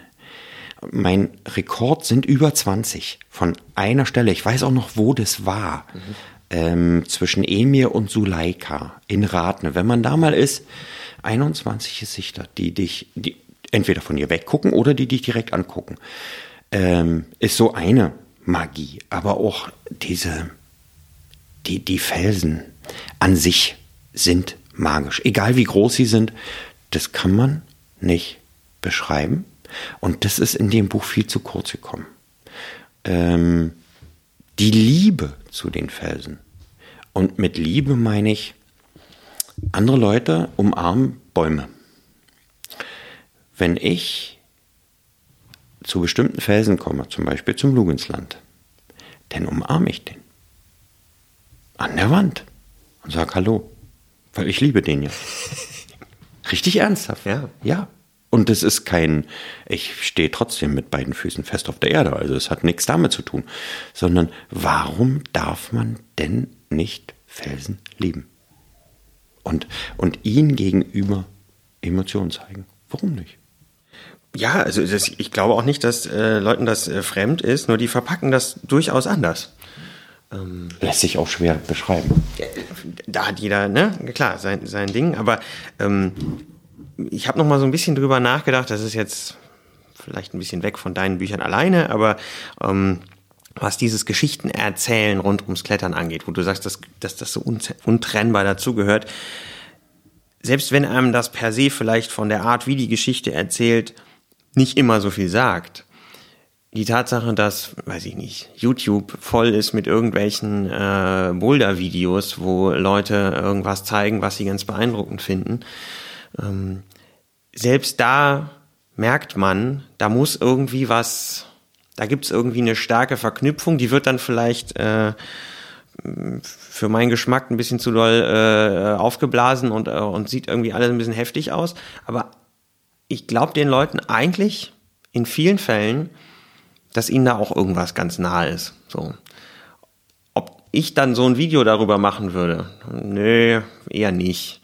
Mein Rekord sind über 20 von einer Stelle. Ich weiß auch noch, wo das war. Ähm, zwischen Emir und Suleika in Ratne. Wenn man da mal ist, 21 Gesichter, die dich, die entweder von dir weggucken oder die dich direkt angucken. Ähm, ist so eine Magie. Aber auch diese, die, die Felsen an sich sind magisch. Egal wie groß sie sind, das kann man nicht beschreiben. Und das ist in dem Buch viel zu kurz gekommen. Ähm, die Liebe zu den Felsen. Und mit Liebe meine ich, andere Leute umarmen Bäume. Wenn ich zu bestimmten Felsen komme, zum Beispiel zum Lugensland, dann umarme ich den. An der Wand. Und sag Hallo. Weil ich liebe den ja. Richtig ernsthaft. Ja. Ja. Und es ist kein, ich stehe trotzdem mit beiden Füßen fest auf der Erde, also es hat nichts damit zu tun, sondern warum darf man denn nicht Felsen lieben? Und, und ihnen gegenüber Emotionen zeigen. Warum nicht? Ja, also das, ich glaube auch nicht, dass äh, Leuten das äh, fremd ist, nur die verpacken das durchaus anders. Lässt sich auch schwer beschreiben. Da hat jeder, ne, klar, sein, sein Ding, aber ähm, ich habe noch mal so ein bisschen drüber nachgedacht, das ist jetzt vielleicht ein bisschen weg von deinen Büchern alleine, aber ähm, was dieses Geschichtenerzählen rund ums Klettern angeht, wo du sagst, dass, dass das so un untrennbar dazugehört, selbst wenn einem das per se vielleicht von der Art, wie die Geschichte erzählt, nicht immer so viel sagt, die Tatsache, dass, weiß ich nicht, YouTube voll ist mit irgendwelchen äh, Boulder-Videos, wo Leute irgendwas zeigen, was sie ganz beeindruckend finden, ähm, selbst da merkt man, da muss irgendwie was, da gibt's irgendwie eine starke Verknüpfung, die wird dann vielleicht äh, für meinen Geschmack ein bisschen zu doll äh, aufgeblasen und, äh, und sieht irgendwie alles ein bisschen heftig aus. Aber ich glaube den Leuten eigentlich in vielen Fällen, dass ihnen da auch irgendwas ganz nahe ist. So. Ob ich dann so ein Video darüber machen würde? Nö, eher nicht.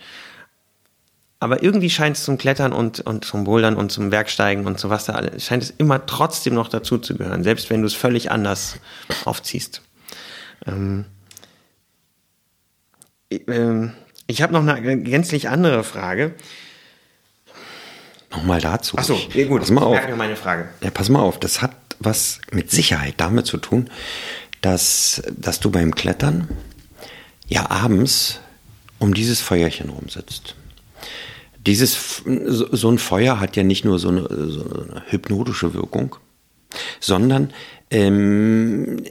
Aber irgendwie scheint es zum Klettern und, und zum Bouldern und zum Werksteigen und so was da alles, scheint es immer trotzdem noch dazu zu gehören, selbst wenn du es völlig anders aufziehst. Ähm, ich ähm, ich habe noch eine gänzlich andere Frage. Nochmal dazu. Achso, ja, gut, Pass mal auf. meine Frage. Ja, pass mal auf, das hat was mit Sicherheit damit zu tun, dass, dass du beim Klettern ja abends um dieses Feuerchen rumsitzt. Dieses, so ein Feuer hat ja nicht nur so eine, so eine hypnotische Wirkung, sondern ähm,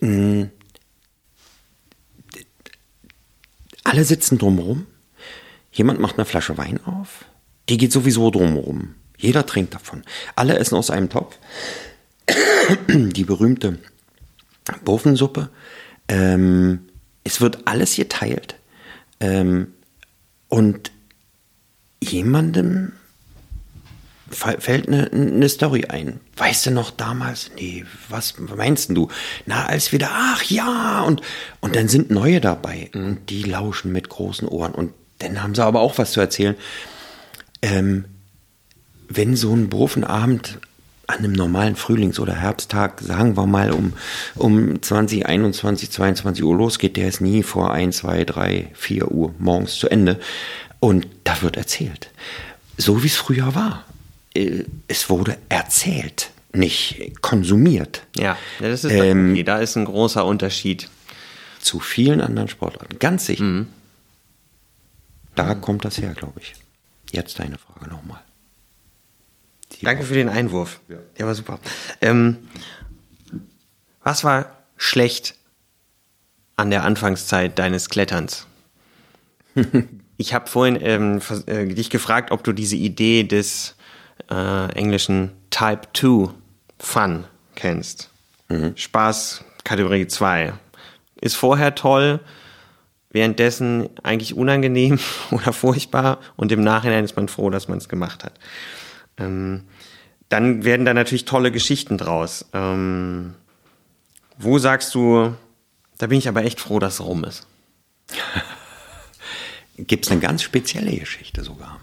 mh, alle sitzen drumherum, jemand macht eine Flasche Wein auf, die geht sowieso drumherum. Jeder trinkt davon. Alle essen aus einem Topf. Die berühmte Bofensuppe. Ähm, es wird alles geteilt. Ähm, und jemandem fällt eine, eine Story ein. Weißt du noch damals? Nee, was meinst du? Na, als wieder, ach ja, und, und dann sind neue dabei und die lauschen mit großen Ohren und dann haben sie aber auch was zu erzählen. Ähm, wenn so ein Brufenabend an einem normalen Frühlings- oder Herbsttag, sagen wir mal um, um 20, 21, 22 Uhr losgeht, der ist nie vor 1, 2, 3, 4 Uhr morgens zu Ende. Und da wird erzählt. So wie es früher war. Äh, es wurde erzählt, nicht konsumiert. Ja, das ist ähm, okay. da ist ein großer Unterschied. Zu vielen anderen Sportarten, ganz sicher. Mhm. Da kommt das her, glaube ich. Jetzt deine Frage nochmal. Danke für den Einwurf. Ja. Der war super. Ähm, was war schlecht an der Anfangszeit deines Kletterns? ich habe vorhin ähm, äh, dich gefragt, ob du diese Idee des äh, englischen Type 2 Fun kennst. Mhm. Spaß Kategorie 2. Ist vorher toll, währenddessen eigentlich unangenehm oder furchtbar und im Nachhinein ist man froh, dass man es gemacht hat. Ähm, dann werden da natürlich tolle Geschichten draus. Ähm, wo sagst du, da bin ich aber echt froh, dass es rum ist? Gibt es eine ganz spezielle Geschichte sogar.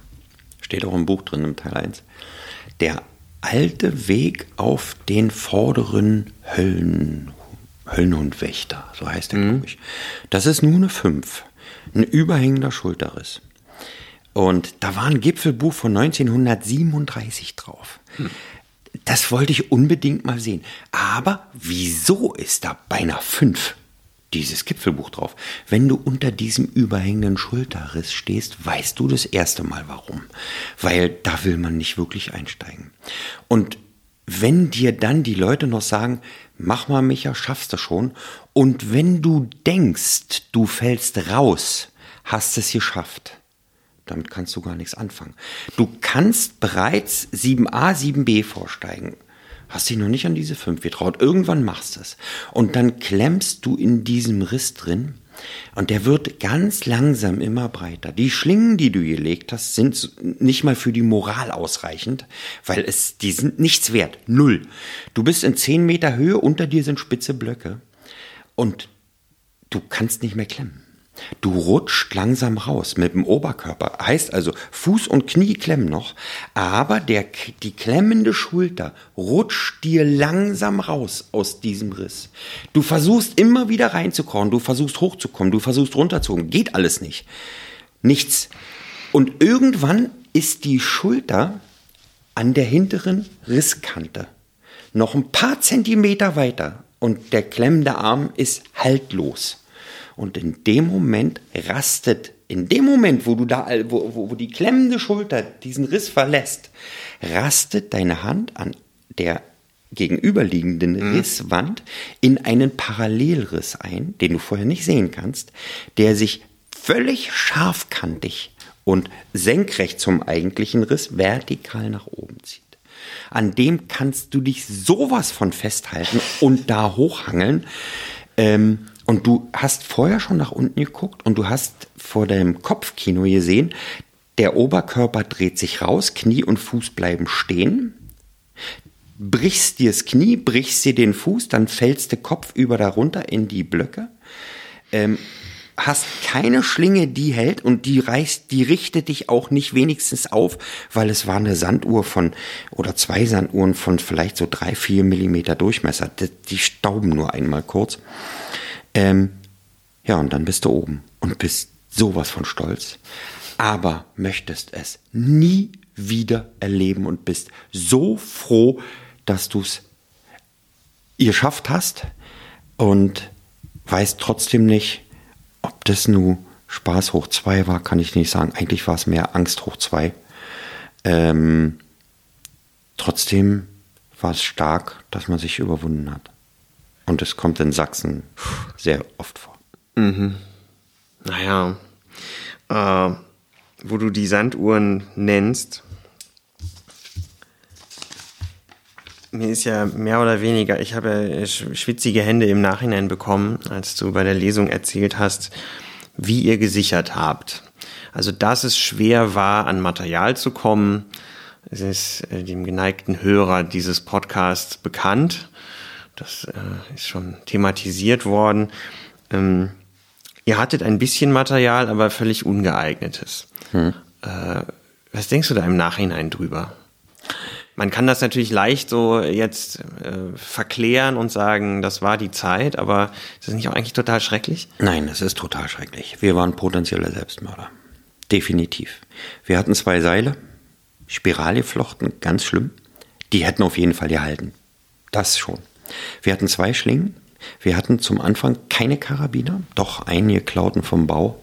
Steht auch im Buch drin, im Teil 1. Der alte Weg auf den vorderen Höllen, Höllenhundwächter, so heißt der, mhm. glaube ich. Das ist nur eine 5. Ein überhängender Schulterriss. Und da war ein Gipfelbuch von 1937 drauf. Hm. Das wollte ich unbedingt mal sehen. Aber wieso ist da beinahe 5 dieses Gipfelbuch drauf? Wenn du unter diesem überhängenden Schulterriss stehst, weißt du das erste Mal warum. Weil da will man nicht wirklich einsteigen. Und wenn dir dann die Leute noch sagen, mach mal Micha, schaffst du schon. Und wenn du denkst, du fällst raus, hast es geschafft damit kannst du gar nichts anfangen. Du kannst bereits 7a, 7b vorsteigen. Hast dich noch nicht an diese 5 getraut. Irgendwann machst du es. Und dann klemmst du in diesem Riss drin. Und der wird ganz langsam immer breiter. Die Schlingen, die du gelegt hast, sind nicht mal für die Moral ausreichend, weil es, die sind nichts wert. Null. Du bist in 10 Meter Höhe, unter dir sind spitze Blöcke. Und du kannst nicht mehr klemmen. Du rutscht langsam raus mit dem Oberkörper. Heißt also, Fuß und Knie klemmen noch, aber der, die klemmende Schulter rutscht dir langsam raus aus diesem Riss. Du versuchst immer wieder reinzukommen, du versuchst hochzukommen, du versuchst runterzukommen. Geht alles nicht. Nichts. Und irgendwann ist die Schulter an der hinteren Risskante. Noch ein paar Zentimeter weiter und der klemmende Arm ist haltlos. Und in dem Moment rastet, in dem Moment, wo du da, wo, wo, wo die klemmende Schulter diesen Riss verlässt, rastet deine Hand an der gegenüberliegenden mhm. Risswand in einen Parallelriss ein, den du vorher nicht sehen kannst, der sich völlig scharfkantig und senkrecht zum eigentlichen Riss vertikal nach oben zieht. An dem kannst du dich sowas von festhalten und da hochhangeln. Ähm, und du hast vorher schon nach unten geguckt und du hast vor deinem Kopfkino gesehen, der Oberkörper dreht sich raus, Knie und Fuß bleiben stehen. Brichst dir das Knie, brichst dir den Fuß, dann fällst der Kopf über darunter in die Blöcke. Ähm, hast keine Schlinge, die hält und die reißt, die richtet dich auch nicht wenigstens auf, weil es war eine Sanduhr von oder zwei Sanduhren von vielleicht so drei, vier Millimeter Durchmesser. Die, die stauben nur einmal kurz. Ähm, ja, und dann bist du oben und bist sowas von stolz, aber möchtest es nie wieder erleben und bist so froh, dass du es geschafft hast und weißt trotzdem nicht, ob das nur Spaß hoch zwei war, kann ich nicht sagen. Eigentlich war es mehr Angst hoch zwei. Ähm, trotzdem war es stark, dass man sich überwunden hat. Und es kommt in Sachsen sehr oft vor. Mhm. Naja, äh, wo du die Sanduhren nennst, Mir ist ja mehr oder weniger, ich habe ja schwitzige Hände im Nachhinein bekommen, als du bei der Lesung erzählt hast, wie ihr gesichert habt. Also, dass es schwer war, an Material zu kommen, es ist äh, dem geneigten Hörer dieses Podcasts bekannt. Das äh, ist schon thematisiert worden. Ähm, ihr hattet ein bisschen Material, aber völlig ungeeignetes. Hm. Äh, was denkst du da im Nachhinein drüber? Man kann das natürlich leicht so jetzt äh, verklären und sagen, das war die Zeit, aber ist das nicht auch eigentlich total schrecklich? Nein, es ist total schrecklich. Wir waren potenzielle Selbstmörder. Definitiv. Wir hatten zwei Seile, Spirale flochten, ganz schlimm. Die hätten auf jeden Fall gehalten. Das schon. Wir hatten zwei Schlingen. Wir hatten zum Anfang keine Karabiner, doch einen geklauten vom Bau.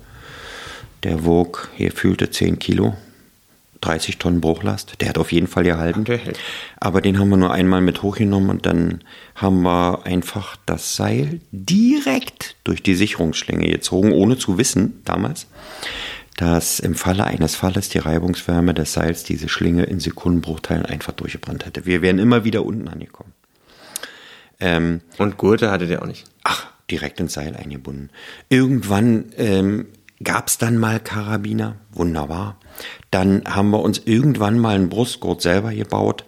Der wog, hier fühlte 10 Kilo. 30 Tonnen Bruchlast. Der hat auf jeden Fall gehalten. Aber den haben wir nur einmal mit hochgenommen und dann haben wir einfach das Seil direkt durch die Sicherungsschlinge gezogen, ohne zu wissen damals, dass im Falle eines Falles die Reibungswärme des Seils diese Schlinge in Sekundenbruchteilen einfach durchgebrannt hätte. Wir wären immer wieder unten angekommen. Ähm, und Gurte hatte der auch nicht? Ach, direkt ins Seil eingebunden. Irgendwann ähm, gab es dann mal Karabiner, wunderbar. Dann haben wir uns irgendwann mal einen Brustgurt selber gebaut,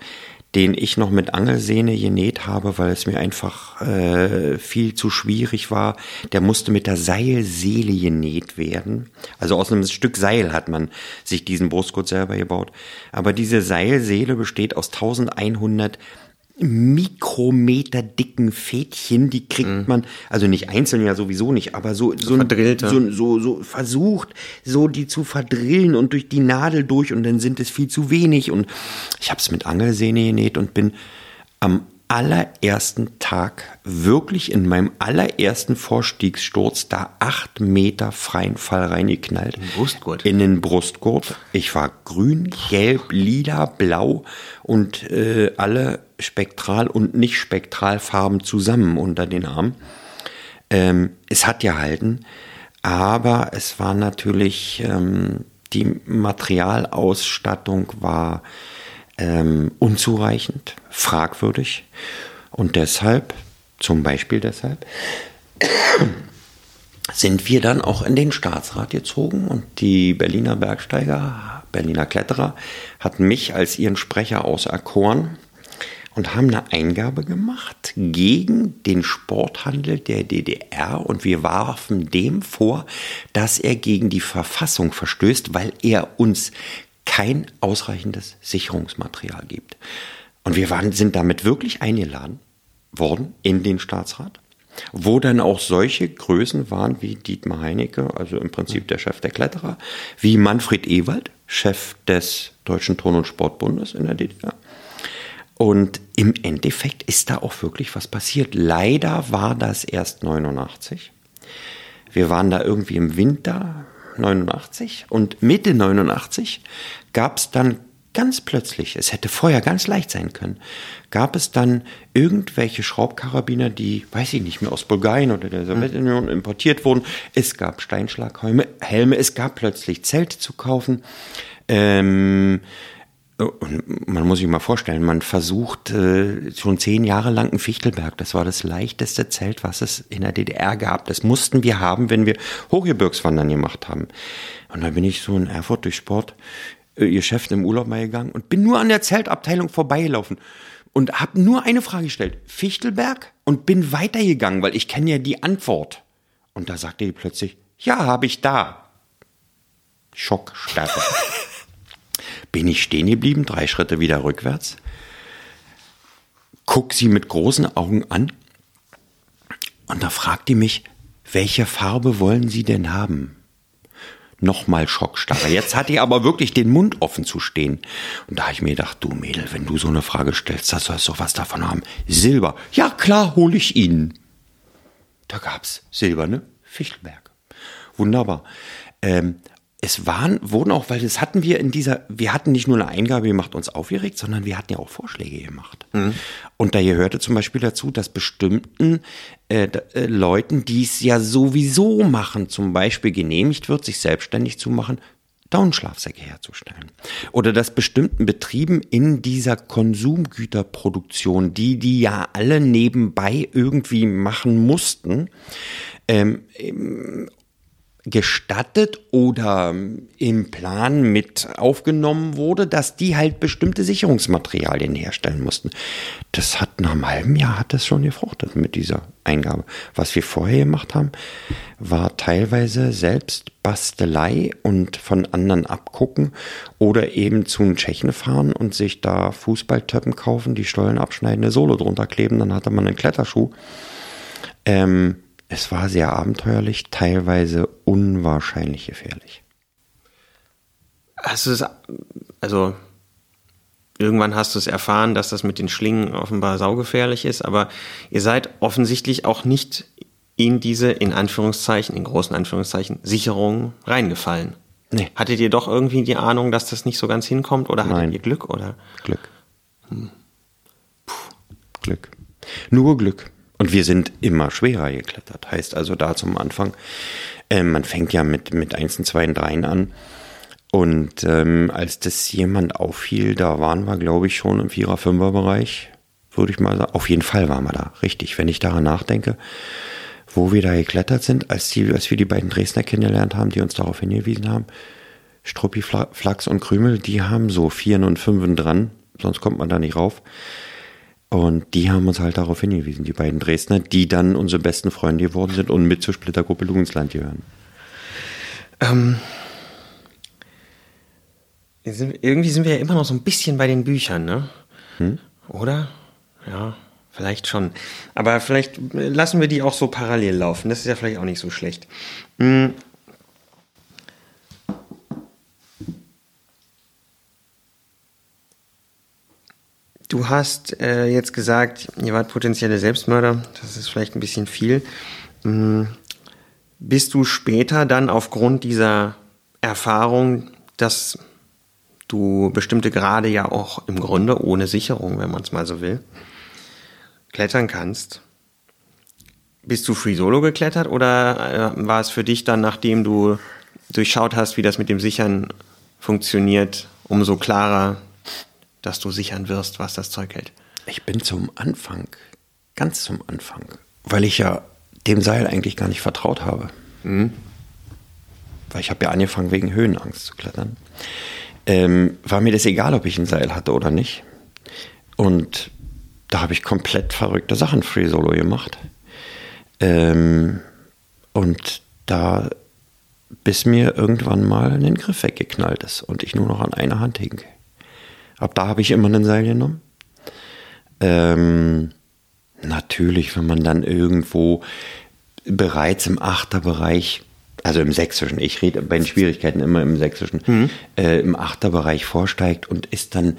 den ich noch mit Angelsehne genäht habe, weil es mir einfach äh, viel zu schwierig war. Der musste mit der Seilseele genäht werden. Also aus einem Stück Seil hat man sich diesen Brustgurt selber gebaut. Aber diese Seilseele besteht aus 1100 Mikrometer dicken Fädchen, die kriegt mhm. man, also nicht einzeln ja sowieso nicht, aber so, so, so, so, so, so versucht, so die zu verdrillen und durch die Nadel durch und dann sind es viel zu wenig und ich habe es mit Angelsehne genäht und bin am allerersten Tag wirklich in meinem allerersten Vorstiegssturz da acht Meter freien Fall reingeknallt. In den Brustgurt. In den Brustgurt. Ich war grün, gelb, lila, blau und äh, alle Spektral- und Nicht-Spektralfarben zusammen unter den Armen. Ähm, es hat gehalten, aber es war natürlich, ähm, die Materialausstattung war ähm, unzureichend, fragwürdig und deshalb, zum Beispiel deshalb, sind wir dann auch in den Staatsrat gezogen und die Berliner Bergsteiger, Berliner Kletterer hatten mich als ihren Sprecher auserkoren und haben eine Eingabe gemacht gegen den Sporthandel der DDR und wir warfen dem vor, dass er gegen die Verfassung verstößt, weil er uns kein ausreichendes Sicherungsmaterial gibt. Und wir waren, sind damit wirklich eingeladen worden in den Staatsrat, wo dann auch solche Größen waren wie Dietmar Heinecke, also im Prinzip der Chef der Kletterer, wie Manfred Ewald, Chef des Deutschen Turn- und Sportbundes in der DDR, und im Endeffekt ist da auch wirklich was passiert. Leider war das erst 89. Wir waren da irgendwie im Winter 89 und Mitte 89 gab es dann ganz plötzlich, es hätte vorher ganz leicht sein können, gab es dann irgendwelche Schraubkarabiner, die, weiß ich nicht mehr, aus Bulgarien oder der Sowjetunion importiert wurden. Es gab Steinschlaghelme, Helme, es gab plötzlich Zelte zu kaufen. Ähm, und man muss sich mal vorstellen, man versucht äh, schon zehn Jahre lang ein Fichtelberg. Das war das leichteste Zelt, was es in der DDR gab. Das mussten wir haben, wenn wir Hochgebirgswandern gemacht haben. Und da bin ich so in Erfurt durch Sport, äh, ihr Chef im Urlaub mal gegangen und bin nur an der Zeltabteilung vorbeigelaufen und habe nur eine Frage gestellt: Fichtelberg? Und bin weitergegangen, weil ich kenne ja die Antwort. Und da sagte die plötzlich: Ja, habe ich da. Schockstarre. bin ich stehen geblieben, drei Schritte wieder rückwärts, guck sie mit großen Augen an und da fragt die mich, welche Farbe wollen Sie denn haben? Nochmal Schockstarre. Jetzt hat die aber wirklich den Mund offen zu stehen. Und da habe ich mir gedacht, du Mädel, wenn du so eine Frage stellst, das sollst du was davon haben. Silber. Ja klar, hole ich Ihnen. Da gab's silberne Fichtelberg. Wunderbar. Ähm, es waren, wurden auch, weil das hatten wir in dieser, wir hatten nicht nur eine Eingabe gemacht, uns aufgeregt, sondern wir hatten ja auch Vorschläge gemacht. Mhm. Und da gehörte zum Beispiel dazu, dass bestimmten äh, äh, Leuten, die es ja sowieso machen, zum Beispiel genehmigt wird, sich selbstständig zu machen, Daunenschlafsäcke herzustellen. Oder dass bestimmten Betrieben in dieser Konsumgüterproduktion, die die ja alle nebenbei irgendwie machen mussten, ähm, gestattet oder im Plan mit aufgenommen wurde, dass die halt bestimmte Sicherungsmaterialien herstellen mussten. Das hat nach einem halben Jahr hat das schon gefruchtet mit dieser Eingabe. Was wir vorher gemacht haben, war teilweise selbst Bastelei und von anderen abgucken oder eben zu einem Tschechen fahren und sich da Fußballtöppen kaufen, die Stollen abschneiden, eine Solo drunter kleben, dann hatte man einen Kletterschuh. Ähm, es war sehr abenteuerlich, teilweise unwahrscheinlich gefährlich. Hast du es, also irgendwann hast du es erfahren, dass das mit den Schlingen offenbar saugefährlich ist, aber ihr seid offensichtlich auch nicht in diese, in Anführungszeichen, in großen Anführungszeichen, Sicherungen reingefallen. Nee. Hattet ihr doch irgendwie die Ahnung, dass das nicht so ganz hinkommt oder hattet Nein. ihr Glück oder? Glück. Hm. Glück. Nur Glück. Und wir sind immer schwerer geklettert. Heißt also da zum Anfang, äh, man fängt ja mit, mit 1, 2 und 3 an. Und ähm, als das jemand auffiel, da waren wir, glaube ich, schon im Vierer-, Fünfer-Bereich, würde ich mal sagen. Auf jeden Fall waren wir da, richtig. Wenn ich daran nachdenke, wo wir da geklettert sind, als, die, als wir die beiden Dresdner kennengelernt haben, die uns darauf hingewiesen haben, Struppi, Flachs und Krümel, die haben so Vieren und Fünfen dran, sonst kommt man da nicht rauf. Und die haben uns halt darauf hingewiesen, die beiden Dresdner, die dann unsere besten Freunde geworden sind und mit zur Splittergruppe Lugensland gehören. Ähm, sind, irgendwie sind wir ja immer noch so ein bisschen bei den Büchern, ne? Hm? Oder? Ja, vielleicht schon. Aber vielleicht lassen wir die auch so parallel laufen. Das ist ja vielleicht auch nicht so schlecht. Hm. Du hast äh, jetzt gesagt, ihr wart potenzielle Selbstmörder. Das ist vielleicht ein bisschen viel. Hm. Bist du später dann aufgrund dieser Erfahrung, dass du bestimmte Grade ja auch im Grunde ohne Sicherung, wenn man es mal so will, klettern kannst, bist du Free Solo geklettert oder äh, war es für dich dann, nachdem du durchschaut hast, wie das mit dem Sichern funktioniert, umso klarer, dass du sichern wirst, was das Zeug hält. Ich bin zum Anfang, ganz zum Anfang, weil ich ja dem Seil eigentlich gar nicht vertraut habe. Mhm. Weil ich habe ja angefangen, wegen Höhenangst zu klettern. Ähm, war mir das egal, ob ich ein Seil hatte oder nicht. Und da habe ich komplett verrückte Sachen Free Solo gemacht. Ähm, und da bis mir irgendwann mal ein Griff weggeknallt ist und ich nur noch an einer Hand hing. Ab da habe ich immer einen Seil genommen. Ähm, natürlich, wenn man dann irgendwo bereits im Achterbereich, also im Sächsischen, ich rede bei den Schwierigkeiten immer im Sächsischen, mhm. äh, im Achterbereich vorsteigt und ist dann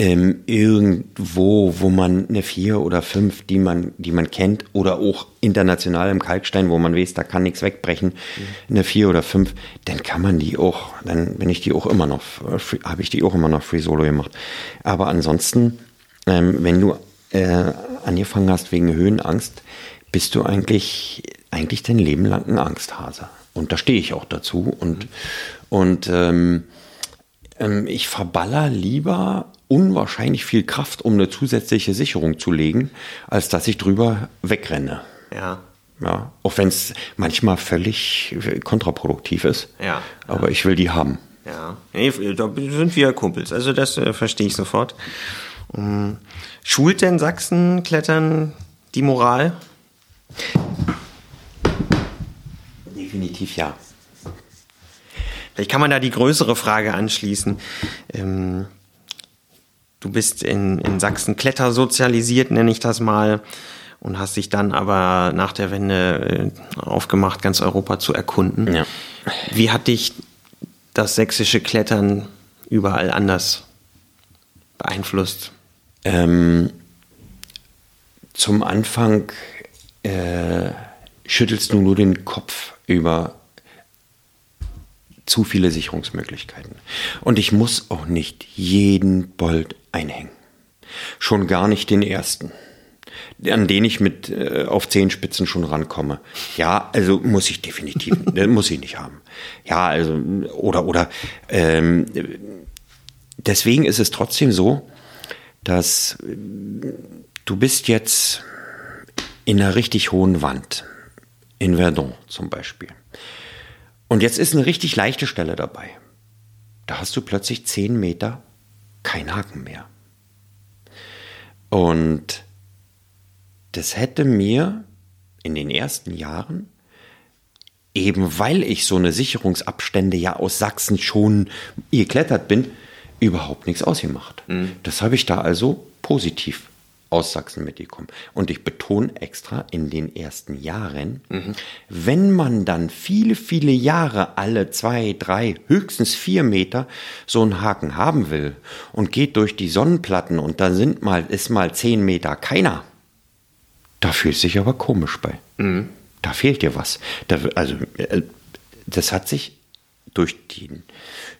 ähm, irgendwo, wo man eine vier oder fünf, die man, die man kennt, oder auch international im Kalkstein, wo man weiß, da kann nichts wegbrechen, mhm. eine vier oder fünf, dann kann man die auch, dann bin ich die auch immer noch, habe ich die auch immer noch Free Solo gemacht. Aber ansonsten, ähm, wenn du äh, angefangen hast wegen Höhenangst, bist du eigentlich, eigentlich dein Leben lang ein Angsthase. Und da stehe ich auch dazu. Und, mhm. und ähm, ähm, ich verballer lieber unwahrscheinlich viel Kraft, um eine zusätzliche Sicherung zu legen, als dass ich drüber wegrenne. Ja. Ja, auch wenn es manchmal völlig kontraproduktiv ist. Ja. Aber ja. ich will die haben. Ja, nee, da sind wir Kumpels. Also das äh, verstehe ich sofort. Um, ähm, schult denn Sachsen Klettern die Moral? Definitiv ja. Vielleicht kann man da die größere Frage anschließen. Ähm, du bist in, in Sachsen klettersozialisiert, nenne ich das mal, und hast dich dann aber nach der Wende äh, aufgemacht, ganz Europa zu erkunden. Ja. Wie hat dich das sächsische Klettern überall anders beeinflusst? Ähm, zum Anfang äh, schüttelst du nur den Kopf über zu viele Sicherungsmöglichkeiten. Und ich muss auch nicht jeden Bolt einhängen. Schon gar nicht den ersten. an denen ich mit äh, auf Zehenspitzen schon rankomme. Ja, also muss ich definitiv, äh, muss ich nicht haben. Ja, also oder oder ähm, deswegen ist es trotzdem so, dass äh, du bist jetzt in einer richtig hohen Wand, in Verdun zum Beispiel. Und jetzt ist eine richtig leichte Stelle dabei. Da hast du plötzlich zehn Meter kein Haken mehr. Und das hätte mir in den ersten Jahren, eben weil ich so eine Sicherungsabstände ja aus Sachsen schon geklettert bin, überhaupt nichts ausgemacht. Mhm. Das habe ich da also positiv aus Sachsen mitgekommen. Und ich betone extra in den ersten Jahren, mhm. wenn man dann viele, viele Jahre, alle zwei, drei, höchstens vier Meter so einen Haken haben will und geht durch die Sonnenplatten und da sind mal, ist mal zehn Meter keiner, da fühlt sich aber komisch bei. Mhm. Da fehlt dir was. Da, also, äh, das hat sich durch den,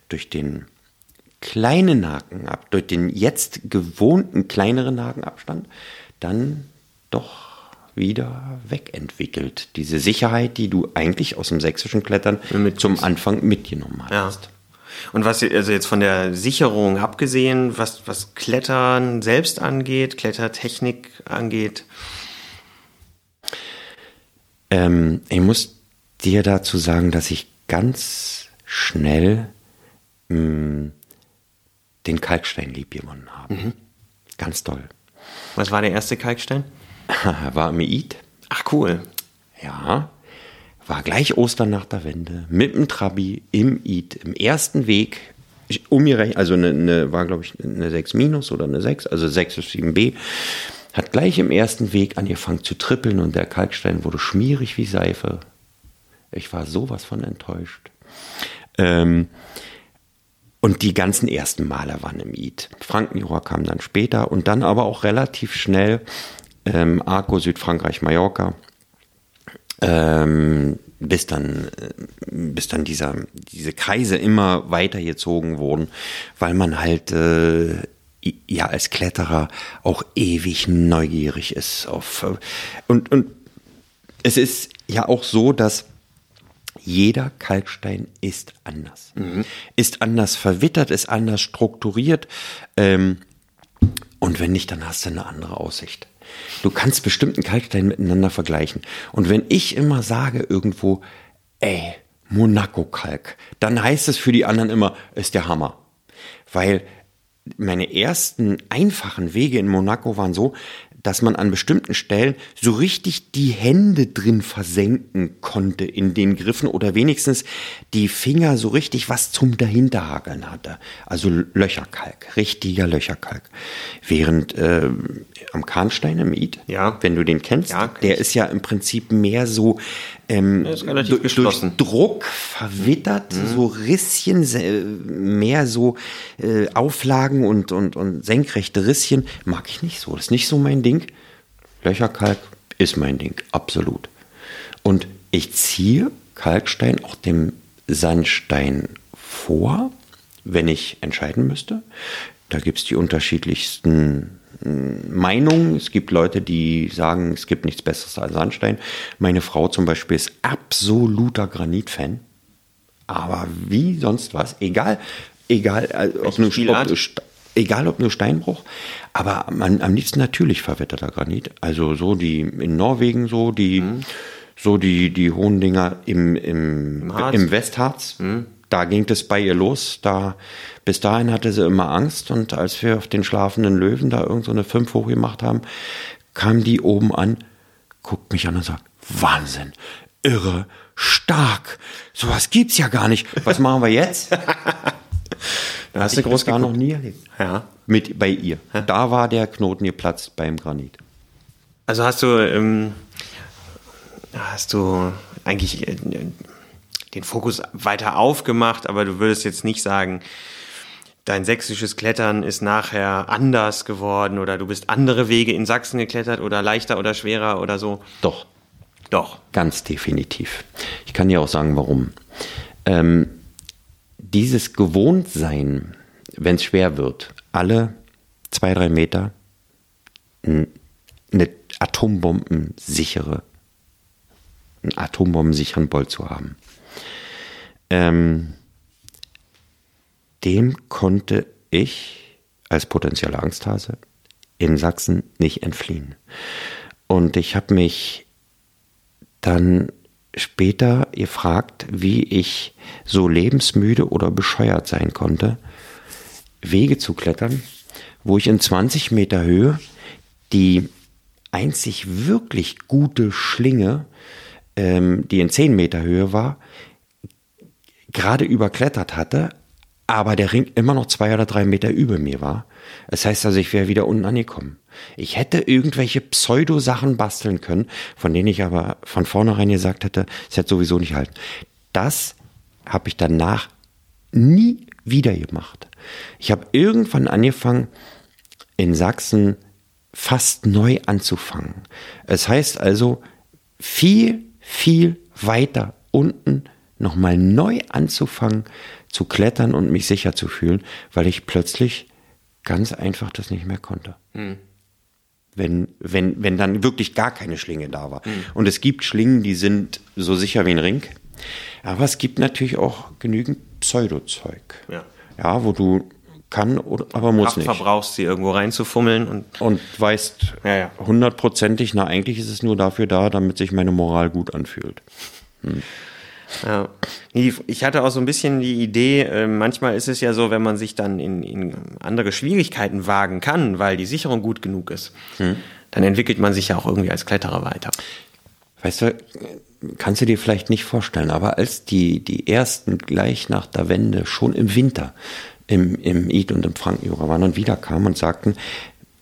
durch den kleinen Hakenab, durch den jetzt gewohnten kleineren Hakenabstand, dann doch wieder wegentwickelt. Diese Sicherheit, die du eigentlich aus dem sächsischen Klettern mit zum Anfang mitgenommen hast. Ja. Und was also jetzt von der Sicherung abgesehen, was, was Klettern selbst angeht, Klettertechnik angeht? Ähm, ich muss dir dazu sagen, dass ich ganz schnell mh, hm, den Kalkstein lieb gewonnen habe. Mhm. Ganz toll. Was war der erste Kalkstein? war im Eid. Ach cool. Ja. War gleich Ostern nach der Wende, mit dem Trabi im Eid, im ersten Weg, umgerechnet, also eine, eine war glaube ich eine 6 minus oder eine 6, also 6 ist 7b, hat gleich im ersten Weg angefangen zu trippeln und der Kalkstein wurde schmierig wie Seife. Ich war sowas von enttäuscht. Ähm, und die ganzen ersten Maler waren im Eid. Frankenjura kam dann später und dann aber auch relativ schnell ähm, Arco, Südfrankreich, Mallorca. Ähm, bis dann, äh, bis dann dieser, diese Kreise immer weiter gezogen wurden, weil man halt äh, ja als Kletterer auch ewig neugierig ist auf äh, und und es ist ja auch so, dass jeder Kalkstein ist anders. Mhm. Ist anders verwittert, ist anders strukturiert. Ähm, und wenn nicht, dann hast du eine andere Aussicht. Du kannst bestimmten Kalkstein miteinander vergleichen. Und wenn ich immer sage irgendwo, ey, Monaco-Kalk, dann heißt es für die anderen immer, ist der Hammer. Weil meine ersten einfachen Wege in Monaco waren so, dass man an bestimmten Stellen so richtig die Hände drin versenken konnte in den Griffen oder wenigstens die Finger so richtig was zum dahinterhakeln hatte. Also Löcherkalk, richtiger Löcherkalk. Während äh, am Kahnstein im Id, ja. wenn du den kennst, ja, der ist ja im Prinzip mehr so ähm, durch, durch Druck verwittert, mhm. so Risschen, mehr so äh, Auflagen und, und, und senkrechte Risschen. Mag ich nicht so. Das ist nicht so mein Ding. Löcherkalk ist mein Ding, absolut. Und ich ziehe Kalkstein auch dem Sandstein vor, wenn ich entscheiden müsste. Da gibt es die unterschiedlichsten Meinung. Es gibt Leute, die sagen, es gibt nichts Besseres als Sandstein. Meine Frau zum Beispiel ist absoluter Granitfan. Aber wie sonst was, egal, egal, äh, ob nur, ob, egal ob nur Steinbruch, aber man, am liebsten natürlich verwetterter Granit. Also so die in Norwegen so die mhm. so die die hohen Dinger im im, Im, im Westharz. Mhm. Da ging es bei ihr los. Da bis dahin hatte sie immer Angst und als wir auf den schlafenden Löwen da irgend so eine 5 hochgemacht haben, kam die oben an, guckt mich an und sagt, Wahnsinn, irre, stark, sowas gibt's ja gar nicht. Was machen wir jetzt? da hast du groß gar noch nie erlebt. Ja. Mit bei ihr. Da war der Knoten geplatzt beim Granit. Also hast du, ähm, hast du eigentlich äh, den Fokus weiter aufgemacht, aber du würdest jetzt nicht sagen, dein sächsisches Klettern ist nachher anders geworden oder du bist andere Wege in Sachsen geklettert oder leichter oder schwerer oder so? Doch. Doch. Ganz definitiv. Ich kann dir auch sagen, warum. Ähm, dieses Gewohntsein, wenn es schwer wird, alle zwei, drei Meter eine atombombensichere, einen atombombensicheren Bolt zu haben. Ähm, dem konnte ich als potenzieller Angsthase in Sachsen nicht entfliehen. Und ich habe mich dann später gefragt, wie ich so lebensmüde oder bescheuert sein konnte, Wege zu klettern, wo ich in 20 Meter Höhe die einzig wirklich gute Schlinge, ähm, die in 10 Meter Höhe war, gerade überklettert hatte, aber der Ring immer noch zwei oder drei Meter über mir war. Das heißt also, ich wäre wieder unten angekommen. Ich hätte irgendwelche Pseudo-Sachen basteln können, von denen ich aber von vornherein gesagt hätte, es hätte sowieso nicht halten. Das habe ich danach nie wieder gemacht. Ich habe irgendwann angefangen, in Sachsen fast neu anzufangen. Es heißt also, viel, viel weiter unten nochmal neu anzufangen, zu klettern und mich sicher zu fühlen, weil ich plötzlich ganz einfach das nicht mehr konnte. Mhm. Wenn, wenn, wenn dann wirklich gar keine Schlinge da war. Mhm. Und es gibt Schlingen, die sind so sicher wie ein Ring. Aber es gibt natürlich auch genügend Pseudozeug. Ja. ja, wo du kann, aber muss Kraft nicht. verbrauchst, sie irgendwo reinzufummeln und. Und weißt hundertprozentig, ja, ja. na, eigentlich ist es nur dafür da, damit sich meine Moral gut anfühlt. Hm. Ja. Ich hatte auch so ein bisschen die Idee, äh, manchmal ist es ja so, wenn man sich dann in, in andere Schwierigkeiten wagen kann, weil die Sicherung gut genug ist, hm. dann entwickelt man sich ja auch irgendwie als Kletterer weiter. Weißt du, kannst du dir vielleicht nicht vorstellen, aber als die, die ersten gleich nach der Wende schon im Winter im, im Eid und im Frankenjura waren und wiederkamen und sagten,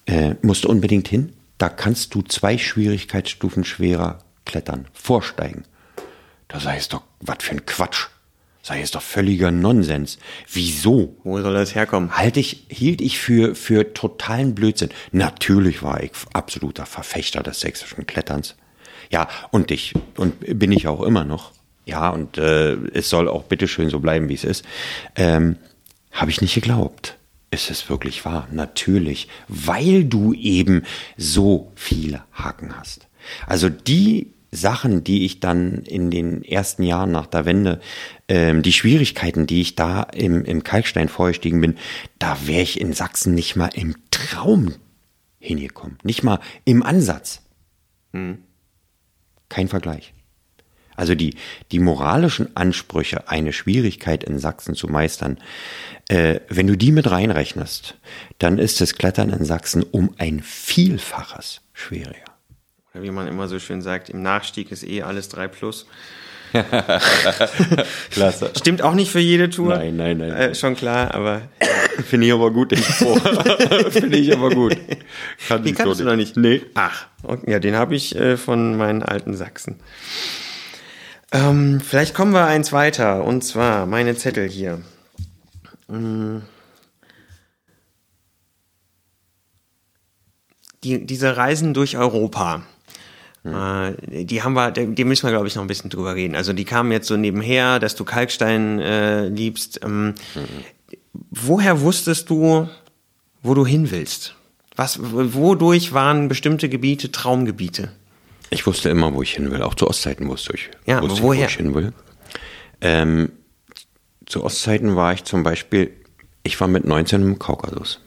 äh, musst du unbedingt hin, da kannst du zwei Schwierigkeitsstufen schwerer klettern, vorsteigen. Da sei es doch, was für ein Quatsch. Sei es doch völliger Nonsens. Wieso? Wo soll das herkommen? Halt ich, hielt ich für, für totalen Blödsinn. Natürlich war ich absoluter Verfechter des sächsischen Kletterns. Ja, und ich, und bin ich auch immer noch. Ja, und äh, es soll auch bitteschön so bleiben, wie es ist. Ähm, Habe ich nicht geglaubt. Ist es wirklich wahr? Natürlich, weil du eben so viele Haken hast. Also die Sachen, die ich dann in den ersten Jahren nach der Wende, ähm, die Schwierigkeiten, die ich da im, im Kalkstein vorgestiegen bin, da wäre ich in Sachsen nicht mal im Traum hingekommen. Nicht mal im Ansatz. Hm. Kein Vergleich. Also die, die moralischen Ansprüche, eine Schwierigkeit in Sachsen zu meistern, äh, wenn du die mit reinrechnest, dann ist das Klettern in Sachsen um ein Vielfaches schwieriger wie man immer so schön sagt, im Nachstieg ist eh alles 3 plus. Klasse. Stimmt auch nicht für jede Tour. Nein, nein, nein. Äh, schon klar, aber. Finde ich aber gut, den Spruch. Finde ich aber gut. Kann den kannst so du noch nicht? Nee. Ach, okay, ja, den habe ich äh, von meinen alten Sachsen. Ähm, vielleicht kommen wir eins weiter, und zwar meine Zettel hier. Hm. Die, diese Reisen durch Europa. Mhm. Die haben wir, die müssen wir, glaube ich, noch ein bisschen drüber reden. Also die kamen jetzt so nebenher, dass du Kalkstein äh, liebst. Ähm, mhm. Woher wusstest du, wo du hin willst? Was, wodurch waren bestimmte Gebiete Traumgebiete? Ich wusste immer, wo ich hin will. Auch zu Ostzeiten wusste ich. Ja, wusste woher? wo ich hin will. Ähm, zu Ostzeiten war ich zum Beispiel, ich war mit 19 im Kaukasus.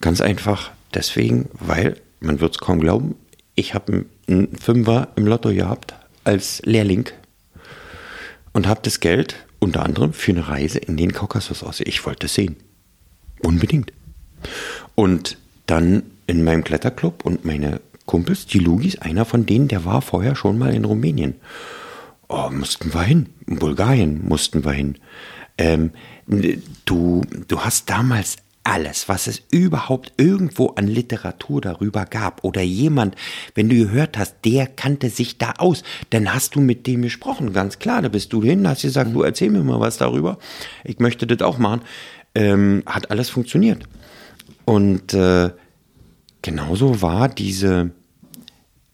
Ganz einfach deswegen, weil, man wird es kaum glauben, ich habe einen Fünfer im Lotto gehabt als Lehrling und habe das Geld unter anderem für eine Reise in den Kaukasus aus. Ich wollte es sehen. Unbedingt. Und dann in meinem Kletterclub und meine Kumpels, die Lugis, einer von denen, der war vorher schon mal in Rumänien. Oh, mussten wir hin. In Bulgarien mussten wir hin. Ähm, du, du hast damals alles, was es überhaupt irgendwo an Literatur darüber gab oder jemand, wenn du gehört hast, der kannte sich da aus, dann hast du mit dem gesprochen, ganz klar, da bist du hin, hast gesagt, du erzähl mir mal was darüber, ich möchte das auch machen, ähm, hat alles funktioniert. Und äh, genauso war diese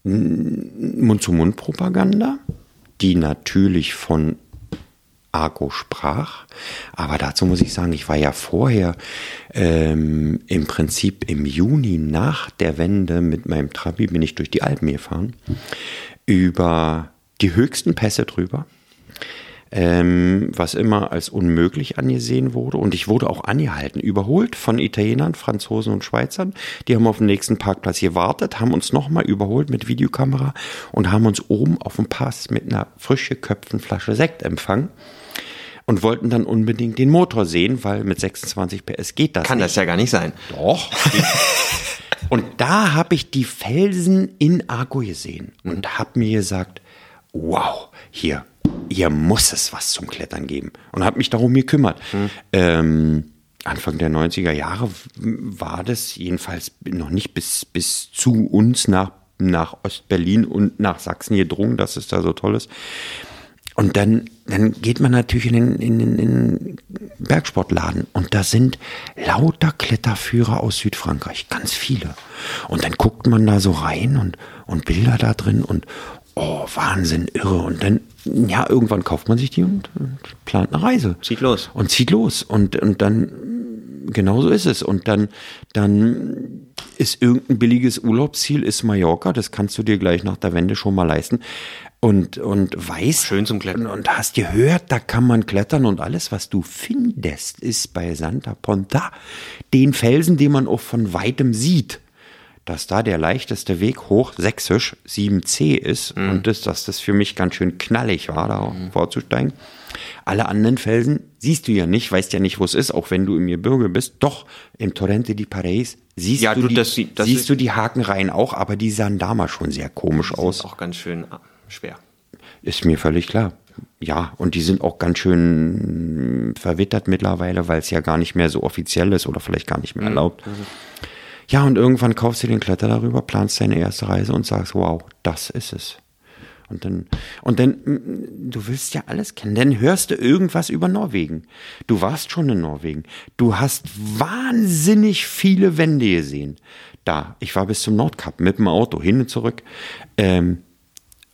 Mund-zu-Mund-Propaganda, die natürlich von Argo sprach. Aber dazu muss ich sagen, ich war ja vorher ähm, im Prinzip im Juni nach der Wende mit meinem Trabi bin ich durch die Alpen gefahren. Über die höchsten Pässe drüber ähm, was immer als unmöglich angesehen wurde. Und ich wurde auch angehalten, überholt von Italienern, Franzosen und Schweizern. Die haben auf dem nächsten Parkplatz gewartet, haben uns nochmal überholt mit Videokamera und haben uns oben auf dem Pass mit einer frisch geköpften Flasche Sekt empfangen und wollten dann unbedingt den Motor sehen, weil mit 26 PS geht das Kann nicht. das ja gar nicht sein. Doch. und da habe ich die Felsen in Argo gesehen und habe mir gesagt, wow, hier, hier muss es was zum Klettern geben. Und habe mich darum gekümmert. Ähm, Anfang der 90er Jahre war das jedenfalls noch nicht bis, bis zu uns nach, nach Ostberlin und nach Sachsen gedrungen, dass es da so toll ist. Und dann, dann geht man natürlich in den, in, den, in den Bergsportladen und da sind lauter Kletterführer aus Südfrankreich, ganz viele. Und dann guckt man da so rein und, und Bilder da drin und oh, Wahnsinn, irre. Und dann, ja, irgendwann kauft man sich die und, und plant eine Reise. Zieht los. Und zieht los. Und, und dann, genau so ist es. Und dann, dann ist irgendein billiges Urlaubsziel, ist Mallorca, das kannst du dir gleich nach der Wende schon mal leisten. Und, und weiß. Schön zum Klettern. Und, und hast gehört, da kann man klettern und alles, was du findest, ist bei Santa Ponta den Felsen, den man auch von weitem sieht dass da der leichteste Weg hoch sächsisch 7c ist Mhm. und das, dass das für mich ganz schön knallig war, da vorzusteigen. Alle anderen Felsen siehst du ja nicht, weißt ja nicht, wo es ist, auch wenn du im Gebirge bist. Doch, im Torrente di Pareis siehst, Ja, du, du, die, das das siehst sie- du die Hakenreihen auch, aber die sahen damals schon sehr komisch aus. Auch ganz schön ah, schwer. Ist mir völlig klar. Ja, und die sind auch ganz schön verwittert mittlerweile, weil es ja gar nicht mehr so offiziell ist oder vielleicht gar nicht mehr erlaubt. Ja, und irgendwann kaufst du den Kletter darüber, planst deine erste Reise und sagst, wow, das ist es. Und dann, und dann, mm, du willst ja alles kennen. Dann hörst du irgendwas über Norwegen. Du warst schon in Norwegen. Du hast wahnsinnig viele Wände gesehen. Da, ich war bis zum Nordkap mit dem Auto hin und zurück. Ähm,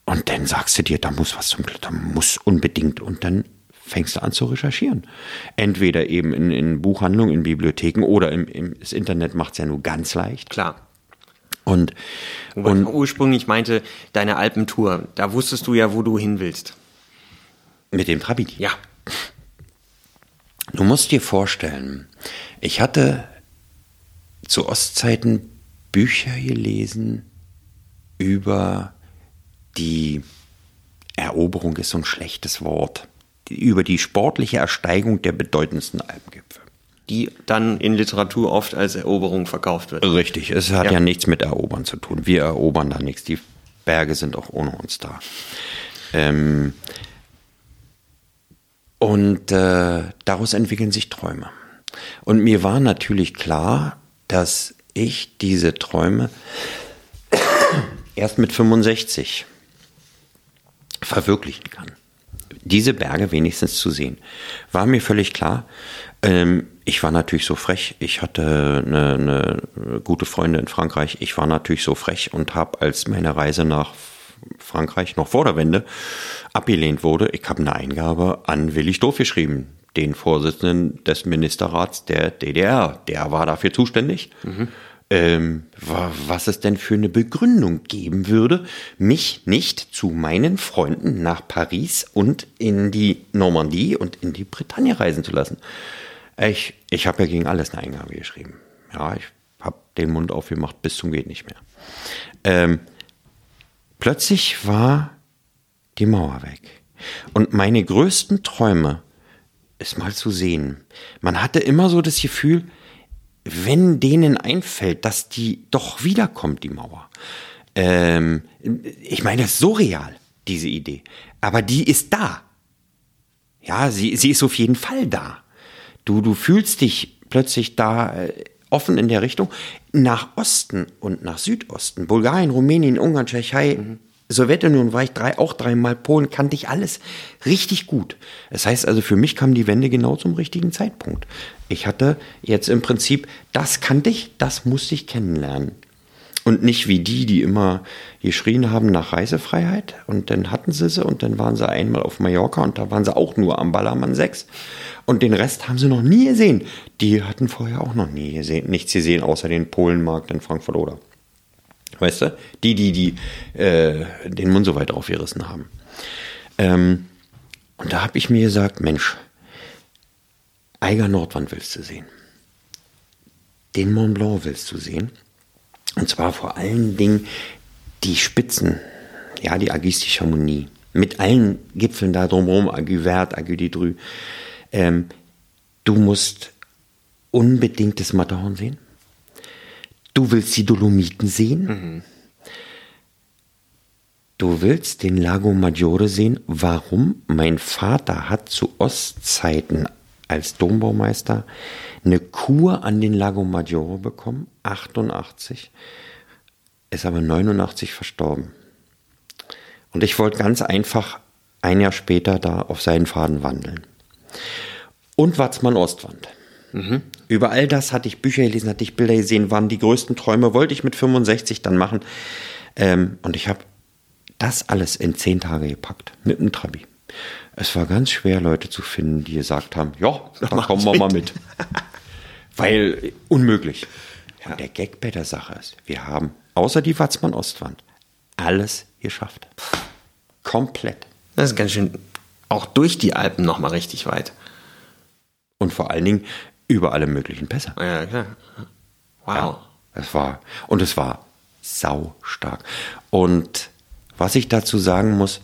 und dann sagst du dir, da muss was zum Klettern, muss unbedingt. Und dann fängst du an zu recherchieren. Entweder eben in, in Buchhandlungen, in Bibliotheken oder im, im, das Internet macht es ja nur ganz leicht. Klar. Und, Wobei und ich ursprünglich meinte, deine Alpentour, da wusstest du ja, wo du hin willst. mit dem Trabi. Ja. Du musst dir vorstellen, ich hatte zu Ostzeiten Bücher gelesen über die Eroberung ist so ein schlechtes Wort. Über die sportliche Ersteigung der bedeutendsten Alpengipfel. Die dann in Literatur oft als Eroberung verkauft wird. Richtig, es hat Ja. ja. nichts mit Erobern zu tun. Wir erobern da nichts. Die Berge sind auch ohne uns da. Ähm, und äh, daraus entwickeln sich Träume. Und mir war natürlich klar, dass ich diese Träume erst mit 65 verwirklichen kann. Diese Berge wenigstens zu sehen. War mir völlig klar. Ähm, ich war natürlich so frech. Ich hatte eine, eine gute Freundin in Frankreich. Ich war natürlich so frech und habe, als meine Reise nach Frankreich noch vor der Wende abgelehnt wurde, ich habe eine Eingabe an Willi Stoff geschrieben, den Vorsitzenden des Ministerrats der DDR. Der war dafür zuständig. Ähm, wa- was es denn für eine Begründung geben würde, mich nicht zu meinen Freunden nach Paris und in die Normandie und in die Bretagne reisen zu lassen. Ich, ich habe ja gegen alles eine Eingabe geschrieben. Ja, ich habe den Mund aufgemacht bis zum geht nicht mehr. Ähm, plötzlich war die Mauer weg. Und meine größten Träume ist mal zu sehen. Man hatte immer so das Gefühl, wenn denen einfällt, dass die doch wiederkommt, die Mauer. Ähm, ich meine, das ist so real, diese Idee. Aber die ist da. Ja, sie, sie ist auf jeden Fall da. Du, du fühlst dich plötzlich da äh, offen in der Richtung nach Osten und nach Südosten. Bulgarien, Rumänien, Ungarn, Tschechei, Sowjetunion war ich drei, auch dreimal, Polen kannte ich alles richtig gut. Das heißt also, für mich kam die Wende genau zum richtigen Zeitpunkt. Ich hatte jetzt im Prinzip, das kannte ich, das musste ich kennenlernen. Und nicht wie die, die immer geschrien haben nach Reisefreiheit und dann hatten sie sie und dann waren sie einmal auf Mallorca und da waren sie auch nur am Ballermann 6 und den Rest haben sie noch nie gesehen. Die hatten vorher auch noch nie gesehen, nichts gesehen außer den Polenmarkt in Frankfurt oder. Weißt du? Die, die, die äh, den Mund so weit aufgerissen haben. Ähm, und da habe ich mir gesagt, Mensch, Eiger Nordwand willst du sehen. Den Mont Blanc willst du sehen. Und zwar vor allen Dingen die Spitzen, ja, die Agis die Chamonix, mit allen Gipfeln da drumherum, Agu Vert, Agu. Ähm, du musst unbedingt das Matterhorn sehen. Du willst die Dolomiten sehen. Mhm. Du willst den Lago Maggiore sehen. Warum? Mein Vater hat zu Ostzeiten als Dombaumeister eine Kur an den Lago Maggiore bekommen, 88, ist aber 89 verstorben. Und ich wollte ganz einfach ein Jahr später da auf seinen Faden wandeln. Und Watzmann Ostwand. Mhm. Über all das hatte ich Bücher gelesen, hatte ich Bilder gesehen, waren die größten Träume, wollte ich mit 65 dann machen. Ähm, und ich habe das alles in zehn Tage gepackt, mit einem Trabi. Es war ganz schwer, Leute zu finden, die gesagt haben, ja, da kommen wir mal mit. Weil unmöglich. Ja. Und der Gag bei der Sache ist, wir haben außer die Watzmann-Ostwand alles geschafft. Komplett. Das ist ganz schön auch durch die Alpen nochmal richtig weit. Und vor allen Dingen über alle möglichen Pässe. Ja, klar. Wow. Ja, es war, und es war sau stark. Und was ich dazu sagen muss,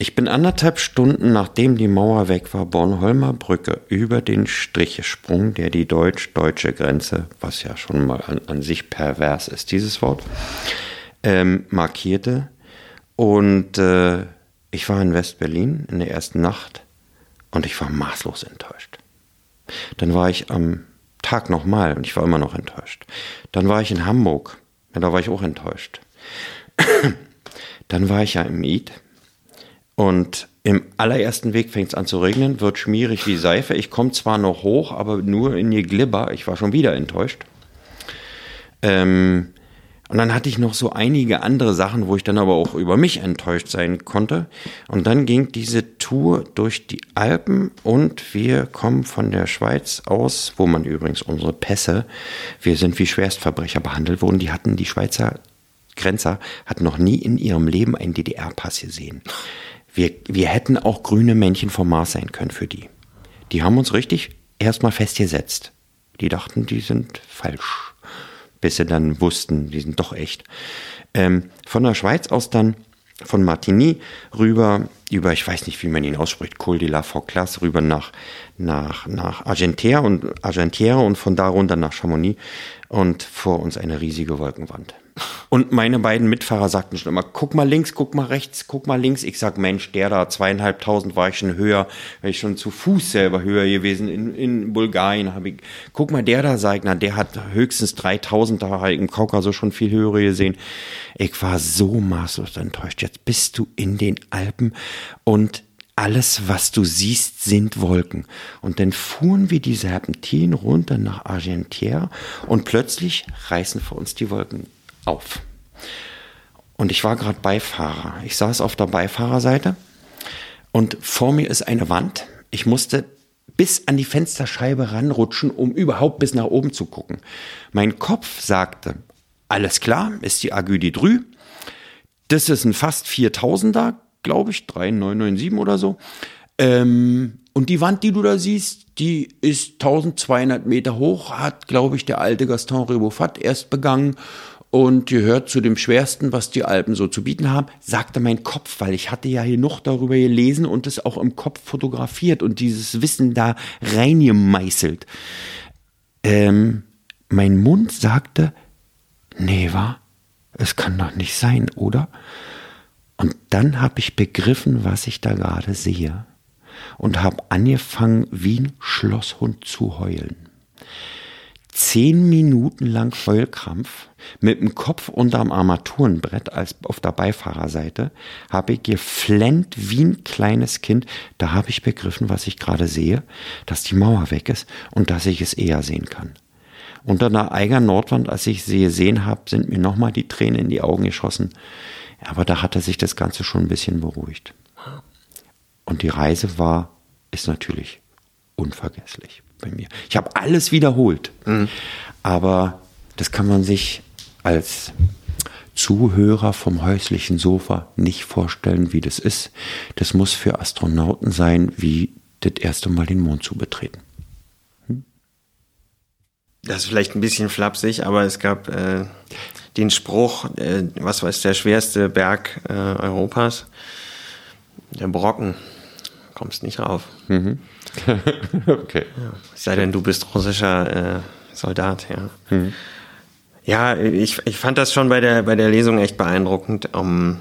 ich bin anderthalb Stunden, nachdem die Mauer weg war, Bornholmer Brücke über den Strich gesprungen, der die deutsch-deutsche Grenze, was ja schon mal an, an sich pervers ist, dieses Wort, ähm, markierte. Und äh, ich war in West-Berlin in der ersten Nacht und ich war maßlos enttäuscht. Dann war ich am Tag nochmal und ich war immer noch enttäuscht. Dann war ich in Hamburg, ja, da war ich auch enttäuscht. Dann war ich ja im Eid und im allerersten Weg fängt es an zu regnen, wird schmierig wie Seife. Ich komme zwar noch hoch, aber nur in die Glibber. Ich war schon wieder enttäuscht. Ähm, und dann hatte ich noch so einige andere Sachen, wo ich dann aber auch über mich enttäuscht sein konnte. Und dann ging diese Tour durch die Alpen und wir kommen von der Schweiz aus, wo man übrigens unsere Pässe, wir sind wie Schwerstverbrecher behandelt wurden. Die hatten die Schweizer Grenzer, hatten noch nie in ihrem Leben einen DDR-Pass gesehen. Wir, wir hätten auch grüne Männchen vom Mars sein können für die. Die haben uns richtig erstmal festgesetzt. Die dachten, die sind falsch. Bis sie dann wussten, die sind doch echt. Ähm, von der Schweiz aus dann von Martigny rüber über, ich weiß nicht, wie man ihn ausspricht, Col de la Forclas, rüber nach, nach, nach Argentière und, Argentière und von da runter nach Chamonix und vor uns eine riesige Wolkenwand. Und meine beiden Mitfahrer sagten schon immer, guck mal links, guck mal rechts, guck mal links. Ich sag, Mensch, der da, zweieinhalbtausend war ich schon höher, war ich schon zu Fuß selber höher gewesen. In, in Bulgarien habe ich, guck mal, der da, sag ich, na, der hat höchstens 3000, da habe im Kaukasus schon viel höhere gesehen. Ich war so maßlos enttäuscht. Jetzt bist du in den Alpen und alles, was du siehst, sind Wolken. Und dann fuhren wir die Serpentinen runter nach Argentière und plötzlich reißen vor uns die Wolken auf. Und ich war gerade Beifahrer. Ich saß auf der Beifahrerseite und vor mir ist eine Wand. Ich musste bis an die Fensterscheibe ranrutschen, um überhaupt bis nach oben zu gucken. Mein Kopf sagte, alles klar, ist die Agüdi drü. Das ist ein fast 4000er, glaube ich, 3997 oder so. Ähm, und die Wand, die du da siehst, die ist 1200 Meter hoch, hat, glaube ich, der alte Gaston Ribofat erst begangen und gehört zu dem schwersten, was die Alpen so zu bieten haben, sagte mein Kopf, weil ich hatte ja hier noch darüber gelesen und es auch im Kopf fotografiert und dieses Wissen da reingemeißelt. Ähm, mein Mund sagte, nee, wa? Es kann doch nicht sein, oder? Und dann habe ich begriffen, was ich da gerade sehe und habe angefangen, wie ein Schlosshund zu heulen zehn Minuten lang Heulkrampf mit dem Kopf unterm Armaturenbrett als auf der Beifahrerseite, habe ich geflennt wie ein kleines Kind. Da habe ich begriffen, was ich gerade sehe, dass die Mauer weg ist und dass ich es eher sehen kann. Unter einer Eiger Nordwand, als ich sie gesehen habe, sind mir nochmal die Tränen in die Augen geschossen. Aber da hatte sich das Ganze schon ein bisschen beruhigt. Und die Reise war, ist natürlich unvergesslich bei mir. Ich habe alles wiederholt. Mhm. Aber das kann man sich als Zuhörer vom häuslichen Sofa nicht vorstellen, wie das ist. Das muss für Astronauten sein, wie das erste Mal den Mond zu betreten. Hm? Das ist vielleicht ein bisschen flapsig, aber es gab äh, den Spruch, äh, was war der schwerste Berg äh, Europas? Der Brocken. Kommst nicht rauf. Mhm. okay. Ja, sei denn, du bist russischer äh, Soldat, ja. Mhm. Ja, ich, ich fand das schon bei der, bei der Lesung echt beeindruckend, um,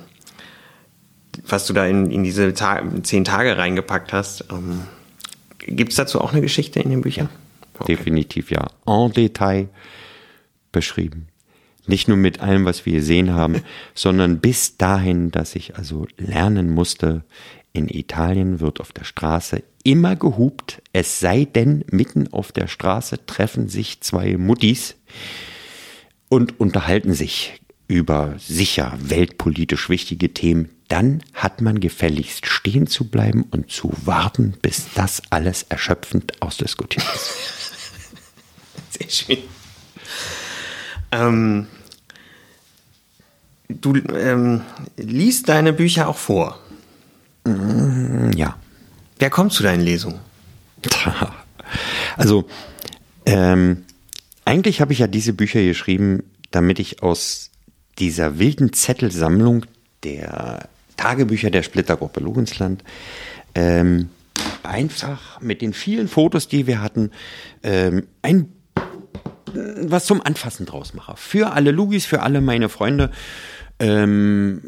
was du da in, in diese Ta zehn Tage reingepackt hast. Um, Gibt es dazu auch eine Geschichte in den Büchern? Okay. Definitiv ja. En Detail beschrieben. Nicht nur mit allem, was wir gesehen haben, sondern bis dahin, dass ich also lernen musste, in Italien wird auf der Straße immer gehupt, es sei denn, mitten auf der Straße treffen sich zwei Muttis, und unterhalten sich über sicher weltpolitisch wichtige Themen, dann hat man gefälligst stehen zu bleiben und zu warten, bis das alles erschöpfend ausdiskutiert ist. Sehr schön. Ähm, du ähm, liest deine Bücher auch vor? Mm, ja. Wer kommt zu deinen Lesungen? Also, ähm, eigentlich habe ich ja diese Bücher geschrieben, damit ich aus dieser wilden Zettelsammlung der Tagebücher der Splittergruppe Lugensland ähm, einfach mit den vielen Fotos, die wir hatten, ähm, ein was zum Anfassen draus mache. Für alle Lugis, für alle meine Freunde. Ähm,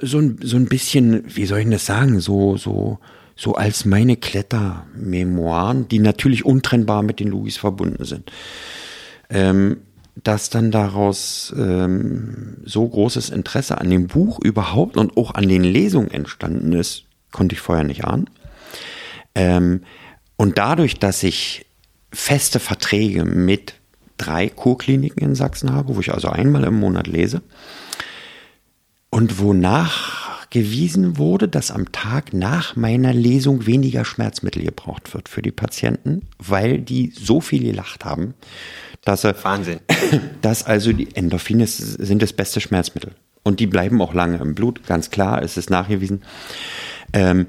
so, ein, so ein bisschen, wie soll ich das sagen, so, so, so als meine Klettermemoiren, die natürlich untrennbar mit den Lugis verbunden sind ähm, dass dann daraus ähm, so großes Interesse an dem Buch überhaupt und auch an den Lesungen entstanden ist, konnte ich vorher nicht ahnen. Ähm, und dadurch, dass ich feste Verträge mit drei Kurkliniken in Sachsen habe, wo ich also einmal im Monat lese, und wonach gewiesen wurde, dass am Tag nach meiner Lesung weniger Schmerzmittel gebraucht wird für die Patienten, weil die so viel gelacht haben, dass er, Wahnsinn. Dass also die Endorphine sind das beste Schmerzmittel. Und die bleiben auch lange im Blut, ganz klar, es ist nachgewiesen. Ähm,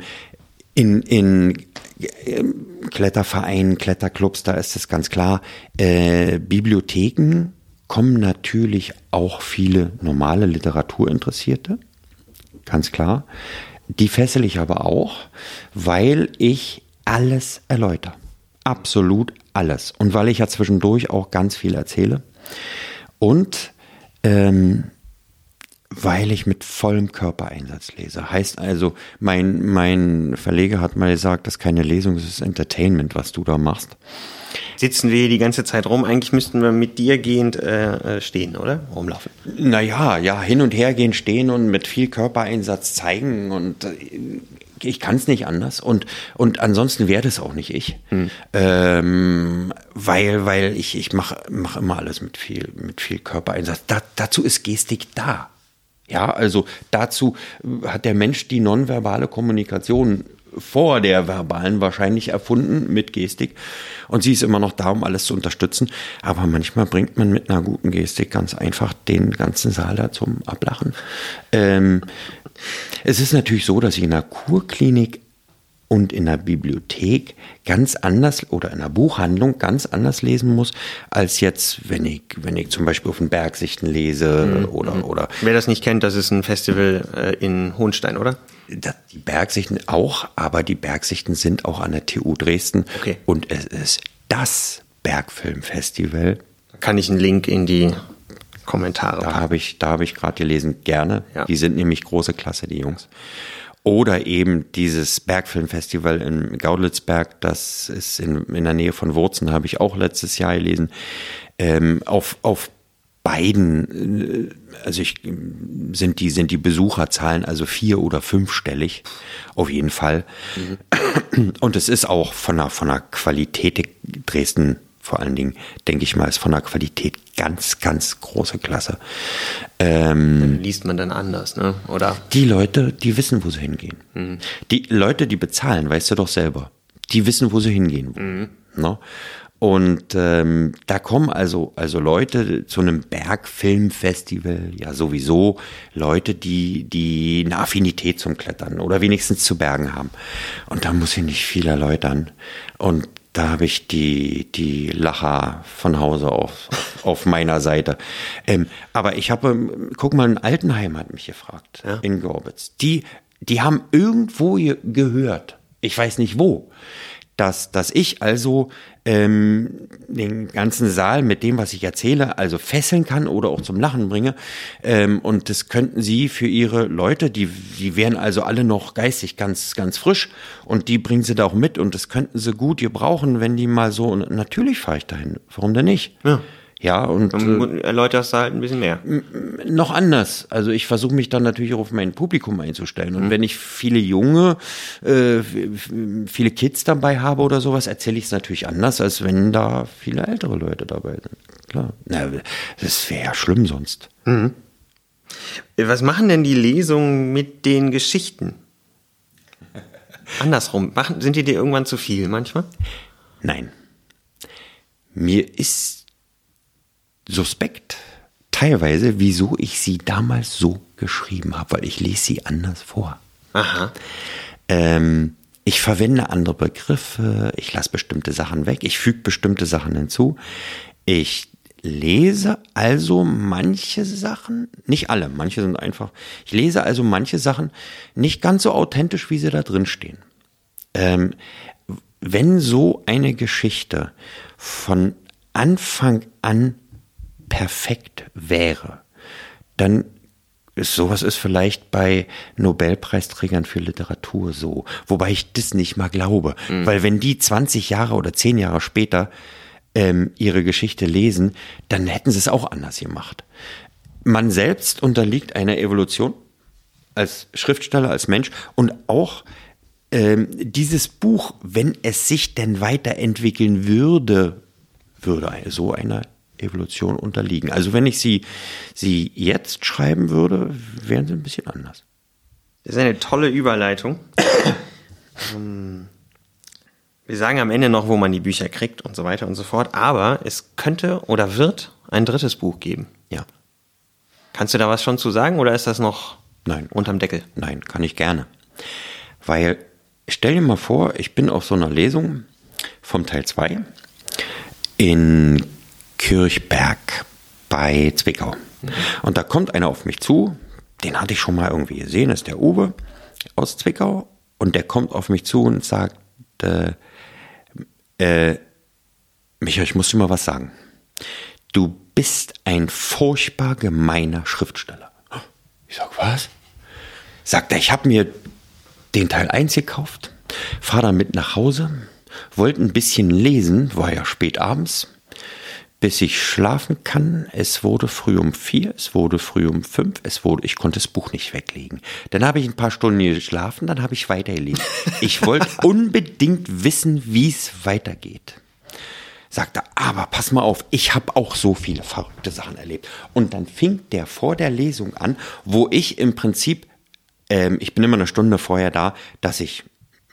in, in äh, Klettervereinen, Kletterclubs, da ist es ganz klar. Äh, Bibliotheken kommen natürlich auch viele normale Literaturinteressierte, ganz klar. Die fessel ich aber auch, weil ich alles erläutere. Absolut alles. Und weil ich ja zwischendurch auch ganz viel erzähle. Und ähm, weil ich mit vollem Körpereinsatz lese. Heißt also, mein, mein Verleger hat mal gesagt, das ist keine Lesung, das ist Entertainment, was du da machst. Sitzen wir hier die ganze Zeit rum? Eigentlich müssten wir mit dir gehend äh, stehen, oder? Rumlaufen. Naja, ja, hin und her gehen, stehen und mit viel Körpereinsatz zeigen und äh, ich kann es nicht anders und und ansonsten wäre das auch nicht ich, hm. ähm, weil weil ich ich mache mach immer alles mit viel mit viel Körpereinsatz. Da, dazu ist Gestik da. Ja, also dazu hat der Mensch die nonverbale Kommunikation vor der verbalen wahrscheinlich erfunden mit Gestik. Und sie ist immer noch da, um alles zu unterstützen. Aber manchmal bringt man mit einer guten Gestik ganz einfach den ganzen Saal da zum Ablachen. Ähm, es ist natürlich so, dass ich in der Kurklinik und in der Bibliothek ganz anders oder in der Buchhandlung ganz anders lesen muss, als jetzt, wenn ich, wenn ich zum Beispiel auf den Bergsichten lese mhm. oder, mhm. oder. Wer das nicht kennt, das ist ein Festival äh, in Hohenstein, oder? Die Bergsichten auch, aber die Bergsichten sind auch an der TU Dresden. Okay. Und es ist das Bergfilmfestival. Kann ich einen Link in die Kommentare. Da habe ich, da habe ich gerade gelesen, gerne. Ja. Die sind nämlich große Klasse, die Jungs. Oder eben dieses Bergfilmfestival in Gaudlitzberg, das ist in, in der Nähe von Wurzen, habe ich auch letztes Jahr gelesen. Ähm, auf, auf beiden, äh, also ich, sind die, sind die Besucherzahlen also vier- oder fünfstellig, auf jeden Fall. Mhm. Und es ist auch von der, von der Qualität Dresden vor allen Dingen, denke ich mal, ist von der Qualität ganz, ganz große Klasse. Ähm, Liest man dann anders, ne? Oder? die Leute, die wissen, wo sie hingehen. Die Leute, die bezahlen, weißt du doch selber, die wissen, wo sie hingehen. Ne? Und ähm, da kommen also, also Leute zu einem Bergfilmfestival, ja sowieso Leute, die, die eine Affinität zum Klettern oder wenigstens zu Bergen haben. Und da muss ich nicht viel erläutern. Und da habe ich die, die Lacher von Hause auf, auf meiner Seite. Ähm, aber ich habe, ähm, guck mal, ein Altenheim hat mich gefragt Ja. in Gorbitz. Die, die haben irgendwo ge- gehört, ich weiß nicht wo, dass, dass ich also ähm, den ganzen Saal mit dem, was ich erzähle, also fesseln kann oder auch zum Lachen bringe. Ähm, und das könnten sie für ihre Leute, die, die wären also alle noch geistig ganz, ganz frisch und die bringen sie da auch mit und das könnten sie gut gebrauchen, wenn die mal so, und natürlich fahre ich dahin. Warum denn nicht? Ja. Ja, und äh, Dann erläuterst du halt ein bisschen mehr. noch anders. Also ich versuche mich dann natürlich auch auf mein Publikum einzustellen. Und wenn ich viele junge, äh, viele Kids dabei habe oder sowas, erzähle ich es natürlich anders, als wenn da viele ältere Leute dabei sind. Klar. Na, das wäre ja schlimm sonst. Was machen denn die Lesungen mit den Geschichten? Andersrum. Machen, sind die dir irgendwann zu viel manchmal? Nein. Mir ist suspekt teilweise, wieso ich sie damals so geschrieben habe, weil ich lese sie anders vor. Aha. Ähm, ich verwende andere Begriffe, ich lasse bestimmte Sachen weg, ich füge bestimmte Sachen hinzu. Ich lese also manche Sachen, nicht alle, manche sind einfach, ich lese also manche Sachen nicht ganz so authentisch, wie sie da drin stehen. Ähm, wenn so eine Geschichte von Anfang an perfekt wäre, dann ist sowas ist vielleicht bei Nobelpreisträgern für Literatur so, wobei ich das nicht mal glaube, weil wenn die 20 Jahre oder 10 Jahre später ähm, ihre Geschichte lesen, dann hätten sie es auch anders gemacht. Man selbst unterliegt einer Evolution als Schriftsteller, als Mensch und auch ähm, dieses Buch, wenn es sich denn weiterentwickeln würde, würde so einer Evolution unterliegen. Also wenn ich sie, sie jetzt schreiben würde, wären sie ein bisschen anders. Das ist eine tolle Überleitung. Ähm, Wir sagen am Ende noch, wo man die Bücher kriegt und so weiter und so fort. Aber es könnte oder wird ein drittes Buch geben. Ja. Kannst du da was schon zu sagen oder ist das noch Nein. unterm Deckel? Nein, kann ich gerne. Weil, stell dir mal vor, ich bin auf so einer Lesung vom Teil 2 in Kirchberg bei Zwickau. Und da kommt einer auf mich zu, den hatte ich schon mal irgendwie gesehen, das ist der Uwe aus Zwickau. Und der kommt auf mich zu und sagt, äh, äh, Michael, ich muss dir mal was sagen. Du bist ein furchtbar gemeiner Schriftsteller. Ich sag, was? Sagt er, ich habe mir den Teil 1 gekauft, fahr damit nach Hause, wollte ein bisschen lesen, war ja spät abends, bis ich schlafen kann. Es wurde früh um vier, es wurde früh um fünf, es wurde, ich konnte das Buch nicht weglegen. Dann habe ich ein paar Stunden geschlafen, dann habe ich weitergelesen. Ich wollte unbedingt wissen, wie es weitergeht sagte, aber pass mal auf, ich habe auch so viele verrückte Sachen erlebt. Und dann fing der vor der Lesung an, wo ich im Prinzip, ähm, ich bin immer eine Stunde vorher da, dass ich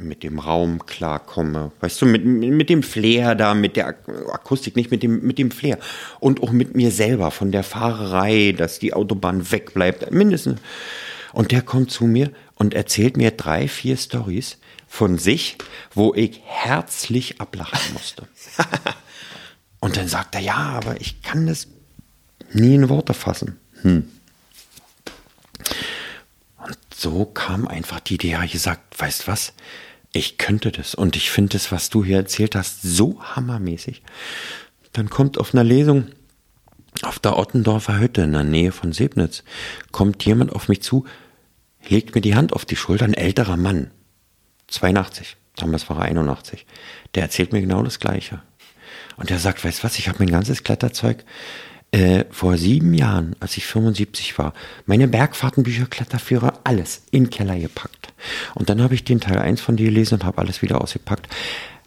mit dem Raum klarkomme, weißt du, mit, mit dem Flair da, mit der Ak- Akustik, nicht mit dem, mit dem Flair. Und auch mit mir selber, von der Fahrerei, dass die Autobahn wegbleibt, mindestens. Und der kommt zu mir und erzählt mir drei, vier Stories von sich, wo ich herzlich ablachen musste. Und dann sagt er, ja, aber ich kann das nie in Worte fassen. Hm. Und so kam einfach die Idee, ich gesagt, weißt was, ich könnte das. Und ich finde das, was du hier erzählt hast, so hammermäßig. Dann kommt auf einer Lesung auf der Ottendorfer Hütte in der Nähe von Sebnitz, kommt jemand auf mich zu, legt mir die Hand auf die Schulter, ein älterer Mann, 82, damals war er 81, der erzählt mir genau das Gleiche. Und er sagt, weißt was, ich habe mein ganzes Kletterzeug äh, vor sieben Jahren, als ich 75 war, meine Bergfahrtenbücher, Kletterführer, alles in den Keller gepackt. Und dann habe ich den Teil 1 von dir gelesen und habe alles wieder ausgepackt.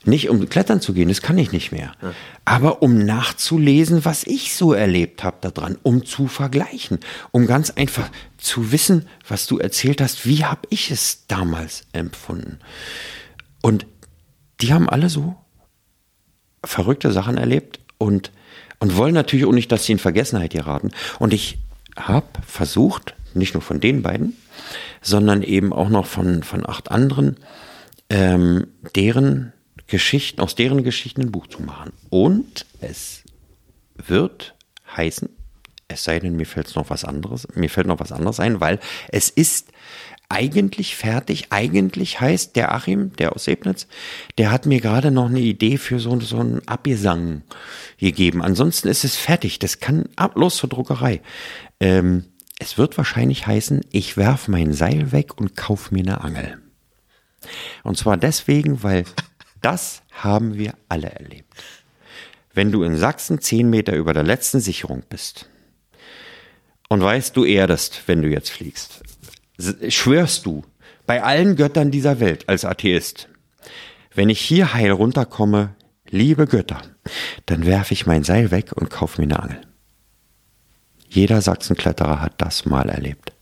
Nicht um klettern zu gehen, das kann ich nicht mehr. Ja. Aber um nachzulesen, was ich so erlebt habe daran, um zu vergleichen, um ganz einfach zu wissen, was du erzählt hast, wie habe ich es damals empfunden. Und die haben alle so verrückte Sachen erlebt und, und wollen natürlich auch nicht, dass sie in Vergessenheit geraten. Und ich habe versucht, nicht nur von den beiden, sondern eben auch noch von, von acht anderen, ähm, deren Geschichten, aus deren Geschichten ein Buch zu machen. Und es wird heißen, es sei denn, mir fällt noch was anderes, mir fällt noch was anderes ein, weil es ist eigentlich fertig. Eigentlich heißt der Achim, der aus Sebnitz, der hat mir gerade noch eine Idee für so, so einen Abgesang gegeben. Ansonsten ist es fertig. Das kann ab zur Druckerei. Ähm, es wird wahrscheinlich heißen, ich werf mein Seil weg und kauf mir eine Angel. Und zwar deswegen, weil das haben wir alle erlebt. Wenn du in Sachsen zehn Meter über der letzten Sicherung bist und weißt, du erdest, wenn du jetzt fliegst, schwörst du bei allen Göttern dieser Welt als Atheist, wenn ich hier heil runterkomme, liebe Götter, dann werfe ich mein Seil weg und kaufe mir eine Angel. Jeder Sachsenkletterer hat das mal erlebt.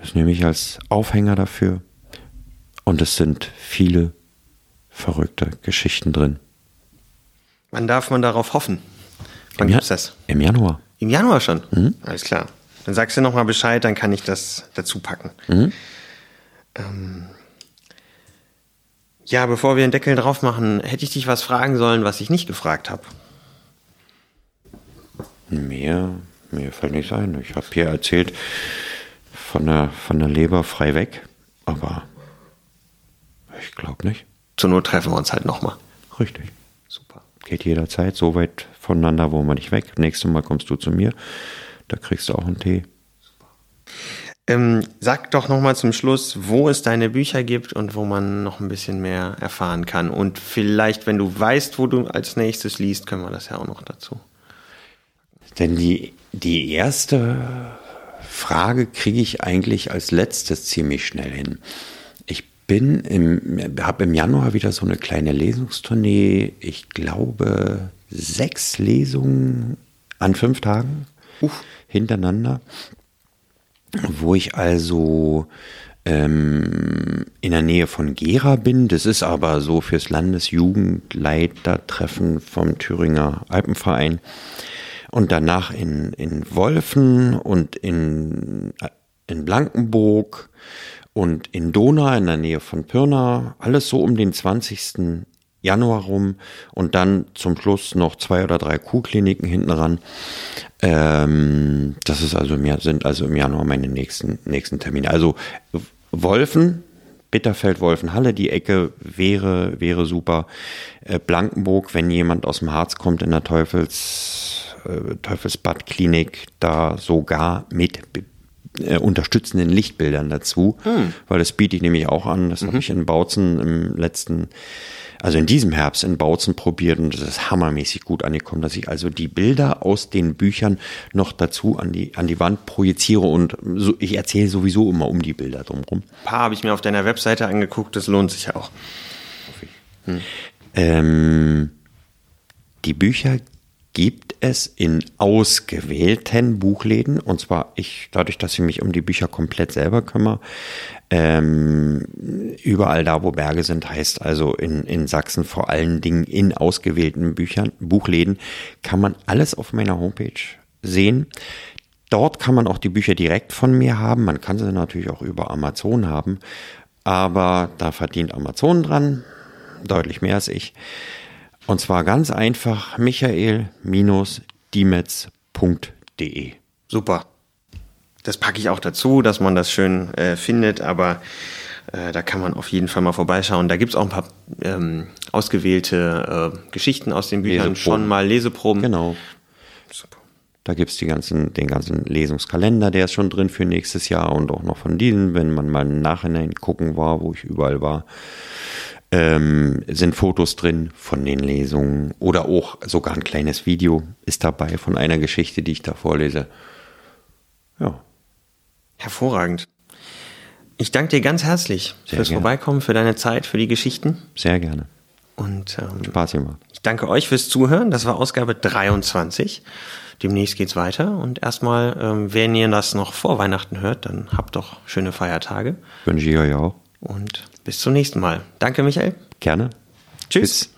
Das nehme ich als Aufhänger dafür. Und es sind viele verrückte Geschichten drin. Wann darf man darauf hoffen? Wann gibt es das? Im Januar. Im Januar schon? Mhm. Alles klar. Dann sagst du nochmal Bescheid, dann kann ich das dazu packen. Mhm. Ähm ja, bevor wir den Deckel drauf machen, hätte ich dich was fragen sollen, was ich nicht gefragt habe. Mehr, mir fällt nichts ein. Ich habe hier erzählt von der, von der Leber frei weg, aber ich glaube nicht. Zur Not treffen wir uns halt nochmal. Richtig. Super. Geht jederzeit so weit voneinander, wo man nicht weg. Nächstes Mal kommst du zu mir, da kriegst du auch einen Tee. Ähm, sag doch nochmal zum Schluss, wo es deine Bücher gibt und wo man noch ein bisschen mehr erfahren kann. Und vielleicht, wenn du weißt, wo du als nächstes liest, können wir das ja auch noch dazu. Denn die, die erste Frage kriege ich eigentlich als letztes ziemlich schnell hin bin im, habe im Januar wieder so eine kleine Lesungstournee. Ich glaube, sechs Lesungen an fünf Tagen Uff. Hintereinander, wo ich also ähm, in der Nähe von Gera bin. Das ist aber so fürs Landesjugendleitertreffen vom Thüringer Alpenverein. Und danach in, in Wolfen und in, in Blankenburg und in Dona in der Nähe von Pirna, alles so um den 20. Januar rum und dann zum Schluss noch zwei oder drei Kuhkliniken hinten ran. Ähm, das ist also mehr, sind also im Januar meine nächsten, nächsten Termine. Also Wolfen, Bitterfeld, Wolfenhalle, die Ecke wäre, wäre super. Äh, Blankenburg, wenn jemand aus dem Harz kommt in der Teufels, äh, Teufelsbad Klinik, da sogar mit äh, unterstützenden Lichtbildern dazu, hm. weil das biete ich nämlich auch an. Das mhm. habe ich in Bautzen im letzten, also in diesem Herbst in Bautzen probiert und das ist hammermäßig gut angekommen, dass ich also die Bilder aus den Büchern noch dazu an die, an die Wand projiziere und so, ich erzähle sowieso immer um die Bilder drumherum. Ein paar habe ich mir auf deiner Webseite angeguckt, das lohnt sich auch. Hm. Ähm, die Bücher gibt es in ausgewählten Buchläden, und zwar ich, dadurch, dass ich mich um die Bücher komplett selber kümmere, ähm, überall da, wo Berge sind, heißt also in, in Sachsen vor allen Dingen in ausgewählten Büchern, Buchläden, kann man alles auf meiner Homepage sehen. Dort kann man auch die Bücher direkt von mir haben. Man kann sie natürlich auch über Amazon haben. Aber da verdient Amazon dran. Deutlich mehr als ich. Und zwar ganz einfach michael-diemetz.de. Super. Das packe ich auch dazu, dass man das schön äh, findet, aber äh, da kann man auf jeden Fall mal vorbeischauen. Da gibt es auch ein paar ähm, ausgewählte äh, Geschichten aus den Büchern, Leseproben. schon mal Leseproben. Genau. Super. Da gibt es ganzen, den ganzen Lesungskalender, der ist schon drin für nächstes Jahr und auch noch von diesen, wenn man mal im Nachhinein gucken war, wo ich überall war ähm, sind Fotos drin von den Lesungen oder auch sogar ein kleines Video ist dabei von einer Geschichte, die ich da vorlese. Ja. Hervorragend. Ich danke dir ganz herzlich Sehr fürs gerne. Vorbeikommen, für deine Zeit, für die Geschichten. Sehr gerne. Und ähm, Spaß gemacht. ich danke euch fürs Zuhören. Das war Ausgabe 23. Demnächst geht's weiter. Und erstmal, ähm, wenn ihr das noch vor Weihnachten hört, dann habt doch schöne Feiertage. Wünsche ich euch auch. Und bis zum nächsten Mal. Danke, Michael. Gerne. Tschüss.